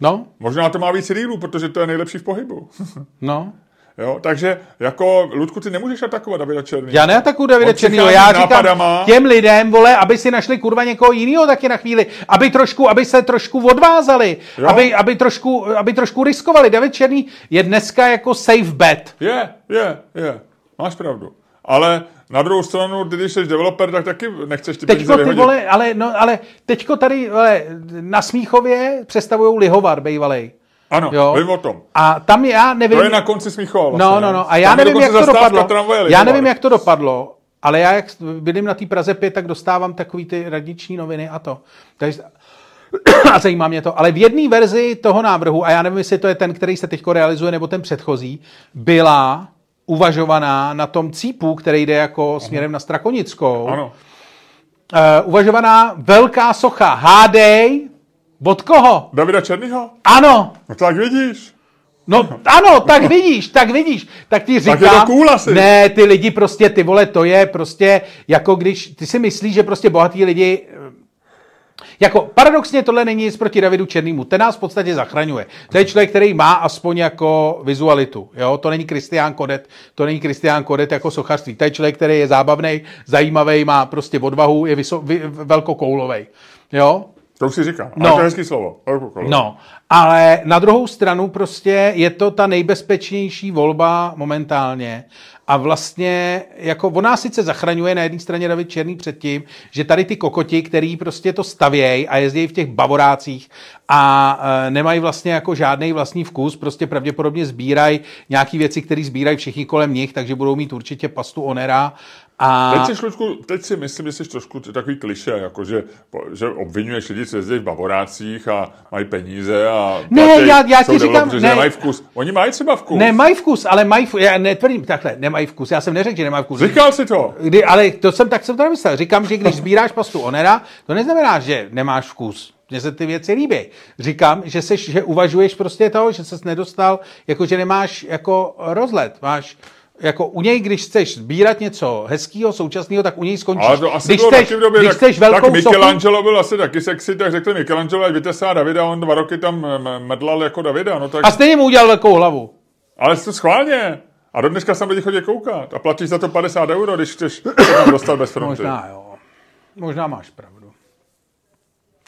No, Možná to má víc reelů, protože to je nejlepší v pohybu. no. Jo, takže jako, Ludku, ty nemůžeš atakovat Davida Černý. Já neatakuju Davida Černýho, já s říkám nápadama. těm lidem, vole, aby si našli kurva někoho jiného taky na chvíli, aby trošku, aby se trošku odvázali, Jo. aby, aby, trošku, aby trošku riskovali. David Černý je dneska jako safe bet. Je, je, je. Máš pravdu. Ale na druhou stranu, ty, když jsi developer, tak taky nechceš ty peníze Teďko ty vyhodit. vole, ale, no, ale teďko tady vole, na Smíchově představují lihovar bejvalej. Ano, Jo. vím o tom. A tam já nevím... To je na konci Smíchova. Vlastně, No, no, no. A já Tam nevím, jak to dopadlo. tramvaje Já nevím, jak to dopadlo, ale já, jak bydlím na té Praze 5, tak dostávám takový ty radniční noviny a to. Takže, a zajímá mě to. Ale v jedné verzi toho návrhu, a já nevím, jestli to je ten, který se teď realizuje, nebo ten předchozí, byla uvažovaná na tom cípu, který jde jako směrem na Strakonickou. Ano. Uh, uvažovaná velká socha. Hádej, od koho? Davida Černýho? Ano, No tak vidíš. No ano, tak vidíš, tak vidíš. Tak ti říkám, je to cool asi. ne, ty lidi prostě, ty vole, to je prostě jako když, ty si myslíš, že prostě bohatí lidi, eh, jako paradoxně tohle není nic proti Davidu Černýmu, ten nás v podstatě zachraňuje. To je člověk, který má aspoň jako vizualitu, jo, to není Kristián Kodet, to není Kristián Kodet jako sochařství, to je člověk, který je zábavný, zajímavý, má prostě odvahu, je vyso, vy, velkokoulovej, jo, To už si říkám. No. No. to je hezký slovo. No, ale na druhou stranu prostě je to ta nejbezpečnější volba momentálně a vlastně jako on nás sice zachraňuje na jedné straně David Černý před tím, že tady ty kokoti, který prostě to stavějí a jezdí v těch bavorácích a e, nemají vlastně jako žádný vlastní vkus, prostě pravděpodobně sbírají nějaké věci, které sbírají všichni kolem nich, takže budou mít určitě pastu Onera a... Teď, jsi, Luďku, teď si myslím, že jsi trošku takový kliše, jako že, že obvinuješ lidi, co jezdí v bavorácích a mají peníze a Ne, platí, já- já ti říkám, ne. nemají vkus. Oni mají třeba vkus. Ne, mají vkus, ale mají vkus. Já netvrdím takhle, nemají vkus. Já jsem neřekl, že nemají vkus. Říkal si to. Kdy, ale to jsem tak jsem to nemyslel. Říkám, že když sbíráš pastu Onera, to neznamená, že nemáš vkus. Mně se ty věci líbí. Říkám, že, seš, že uvažuješ prostě toho, že ses nedostal, jako že nemáš jako rozlet. Máš jako u něj, když chceš sbírat něco hezkého, současného, tak u něj skončíš. Ale to asi když bylo chceš, v době, když tak, chceš tak velkou sochu, Michelangelo byl asi taky sexy, tak řekli Michelangelo, ať vytesá Davida, on dva roky tam m- medlal jako Davida, no tak, a stejně mu udělal velkou hlavu. ale to schválně. A do dneška sem lidi chodí koukat a platíš za to 50 euro, když chceš se tam dostat bez fronty. Možná jo. Možná máš pravdu.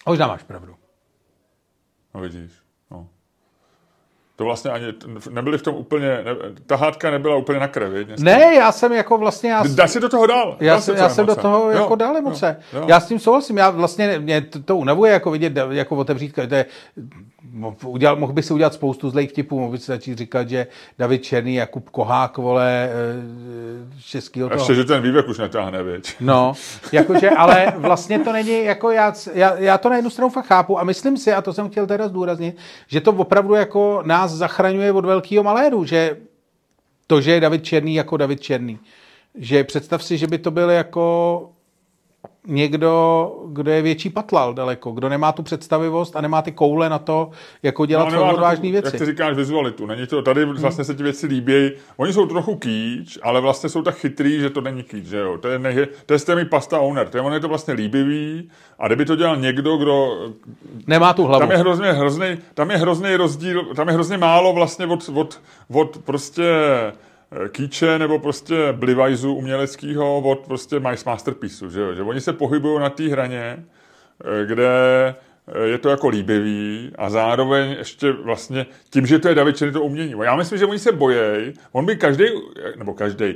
Možná máš pravdu. No vidíš. To vlastně ani nebyli v tom úplně, ne, ta hádka nebyla úplně na krevi. Ne, já jsem jako vlastně... Já, Dá si do toho dál. Já, jsem, já jsem do toho jo, jako dál emoce. Jo, jo. Já s tím souhlasím, já vlastně, mě to, to unavuje jako vidět, jako otevřít, to je, udělal, mohl by si udělat spoustu zlých vtipů, mohl by si začít říkat, že David Černý, Jakub Kohák, vole, eh, českýho toho. Ještě, že ten vývek už netáhne, věď. No, jakože, ale vlastně to není, jako já, já, já, to na jednu stranu fakt chápu a myslím si, a to jsem chtěl teda zdůraznit, že to opravdu jako nás zachraňuje od velkého maléru, že to, že je David Černý jako David Černý. Že představ si, že by to byl jako někdo, kdo je větší patlal daleko, kdo nemá tu představivost a nemá ty koule na to, jako dělat no, odvážné věci. Jak ty říkáš, vizualitu. Není to, tady hmm. vlastně se ti věci líbí. Oni jsou trochu kýč, ale vlastně jsou tak chytrý, že to není kýč. Že jo? To je, ne, to je mi pasta owner. To je, on je to vlastně líbivý a kdyby to dělal někdo, kdo... Nemá tu hlavu. Tam je hrozně, hrozný, tam je hrozný rozdíl, tam je hrozně málo vlastně od, od, od prostě kýče nebo prostě blivajzu uměleckého od prostě masterpieceu, že jo? Že oni se pohybují na té hraně, eh, kde eh, je to jako líbivý a zároveň ještě vlastně tím, že to je David to umění. Já myslím, že oni se bojejí, on by každý, nebo každý,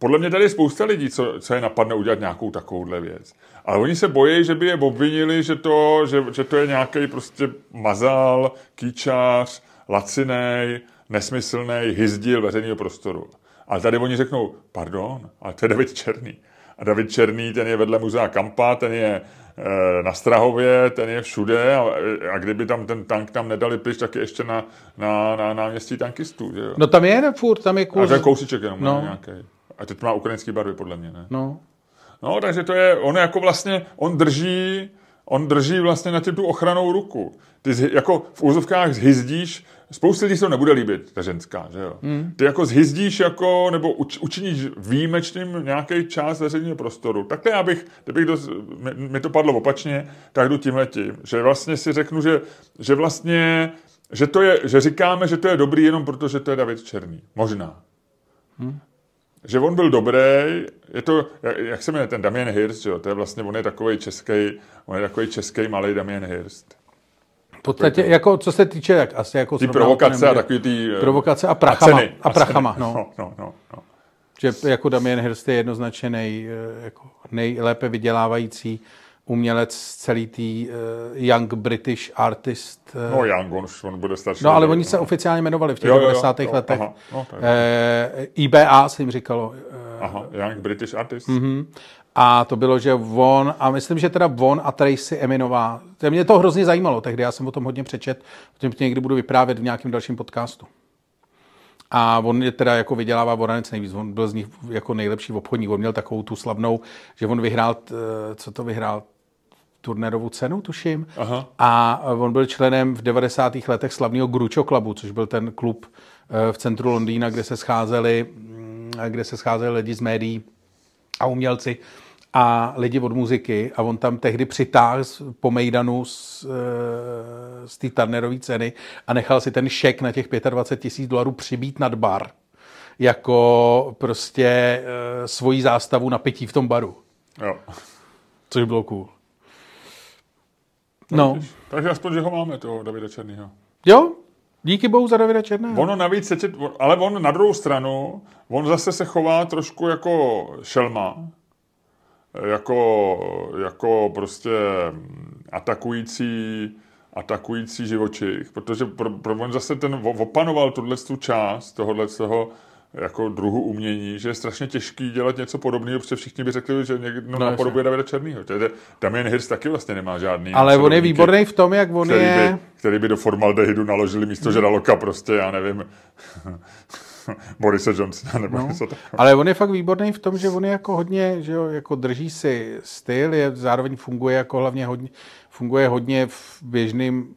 podle mě tady je spousta lidí, co, co je napadne udělat nějakou takovouhle věc. Ale oni se bojí, že by je obvinili, že to, že, že to je nějaký prostě mazal, kýčář, lacinej, nesmyslný hyzdil veřejného prostoru. Ale tady oni řeknou, pardon, ale to je David Černý. A David Černý, ten je vedle muzea Kampa, ten je e, na Strahově, ten je všude a, a kdyby tam ten tank tam nedali pryč, tak je ještě na, na, na náměstí tankistů. Že jo? No tam je furt, tam je kurz. A to je kousíček jenom no. nějaký. A teď má ukrajinský barvy, podle mě, ne? No. No, takže to je, on jako vlastně, on drží, on drží vlastně na tu ochranou ruku. Ty jako v úzovkách zhyzdíš Spousta lidí se to nebude líbit, ta ženská, že jo. Hmm. Ty jako zhyzdíš jako, nebo uč, učiníš výjimečným nějaký část veřejného prostoru. Takhle já bych, kdybych do, mi, mi to padlo opačně, tak jdu tím letím. Že vlastně si řeknu, že, že vlastně, že, to je, že říkáme, že to je dobrý jenom proto, že to je David Černý. Možná. Hmm. Že on byl dobrý, je to, jak, jak se jmenuje ten Damien Hirst, jo? to je vlastně, on je takový český, on je takový český malý Damien Hirst. V podstatě, jako, co se týče, jak asi jako... Ty provokace a takový ty... Eh, provokace a prachama. A, ceny, a prachama, no. no, no, no, no. Že jako Damien Hirst je jednoznačně nej, eh, jako nejlépe vydělávající umělec z celý tý uh, Young British Artist. Uh, no Young, on, on bude starší. No ale oni se oficiálně jmenovali v těch jo, 90. Jo, jo, letech. Aha, no, uh, IBA se jim říkalo. Uh, aha, Young British Artist. Uh-huh. A to bylo, že on, a myslím, že teda on a Tracy Eminová, to mě to hrozně zajímalo tehdy, já jsem o tom hodně přečet, o tom někdy budu vyprávět v nějakém dalším podcastu. A on je teda jako vydělává Voranec nejvíc, on byl z nich jako nejlepší obchodník, on měl takovou tu slavnou, že on vyhrál, co to vyhrál, turnérovou cenu, tuším. Aha. A on byl členem v 90. letech slavného Grucho Clubu, což byl ten klub eh, v centru Londýna, kde se scházeli, mm, kde se scházeli lidi z médií a umělci a lidi od muziky a on tam tehdy přitáhl po Mejdanu z, eh, z té Turnerové ceny a nechal si ten šek na těch 25 tisíc dolarů přibít nad bar jako prostě e, svoji zástavu na pití v tom baru. Jo. Což bylo cool. No. Takže aspoň, že ho máme, toho Davida Černýho. Jo, Díky bohu za Davida Černého. Ono navíc, ale on na druhou stranu, on zase se chová trošku jako šelma, jako, jako prostě atakující, atakující živočich, protože pro, pro on zase ten opanoval tuhle část tohohle toho jako druhu umění, že je strašně těžký dělat něco podobného, protože všichni by řekli, že někdo no, napodobuje Davida Černýho. Damien Hirst taky vlastně nemá žádný. Ale on je výborný v tom, jak on který je... By, který by do formaldehydu naložili místo žraloka prostě, já nevím, Borise Johnsona nebo no, něco takového. Ale on je fakt výborný v tom, že on je jako hodně, že jo, jako drží si styl, je, zároveň funguje jako hlavně hodně, funguje hodně v běžným,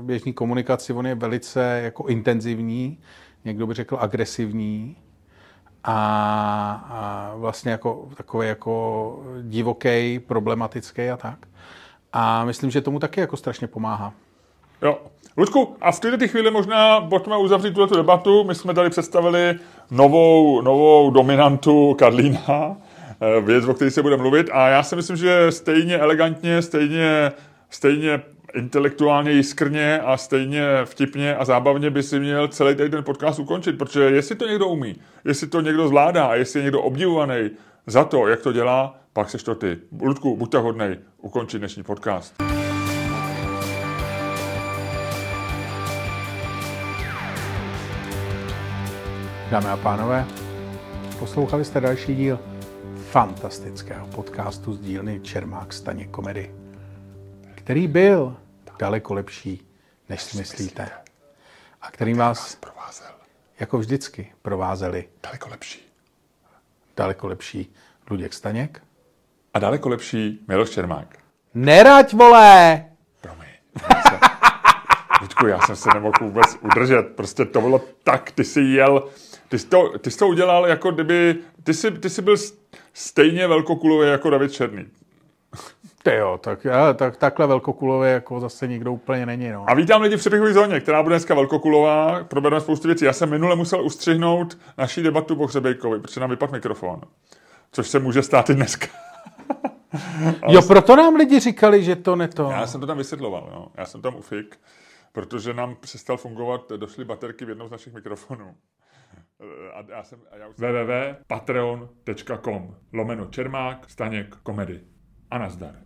běžný komunikaci, on je velice jako intenzivní, někdo by řekl agresivní a, a vlastně jako takový jako divoký, problematický a tak. A myslím, že tomu taky jako strašně pomáhá. Jo. Ludku, a v této chvíli možná pojďme uzavřít tuto debatu. My jsme tady představili novou, novou dominantu Karlína, eh, věc, o které se bude mluvit. A já si myslím, že stejně elegantně, stejně, stejně intelektuálně jiskrně a stejně vtipně a zábavně by si měl celý tady ten podcast ukončit, protože jestli to někdo umí, jestli to někdo zvládá a jestli je někdo obdivovaný za to, jak to dělá, pak seš to ty. Ludku, buď tak hodnej, ukončit dnešní podcast. Dámy a pánové, poslouchali jste další díl fantastického podcastu z dílny Čermák Staně komedy, který byl daleko lepší, než si myslíte. A kterým vás, Provázel. jako vždycky, provázeli Daleko lepší. daleko lepší Luděk Staněk. A daleko lepší Miloš Čermák. Nerať, vole! Promiň. Ludku, já jsem se nemohl vůbec udržet. Prostě to bylo tak, ty jsi jel, ty jsi to, ty jsi to udělal jako kdyby, ty jsi, ty jsi byl stejně velkokulový jako David Černý. Ty jo, tak, já, tak takhle velkokulově jako zase nikdo úplně není, no. A vítám lidi v přeběhové zóně, která bude dneska velkokulová. Probereme spoustu věcí. Já jsem minule musel ustřihnout naší debatu o Hřebejkovi, protože nám vypadl mikrofon. Což se může stát i dneska. Jo, proto nám lidi říkali, že to ne to. Já jsem to tam vysvětloval, no. Já jsem tam ufik, protože nám přestal fungovat, došly baterky v jednom z našich mikrofonů. A já jsem... A já už... www.patreon.com lomeno Čermák, Staněk, komedy. A nazdar.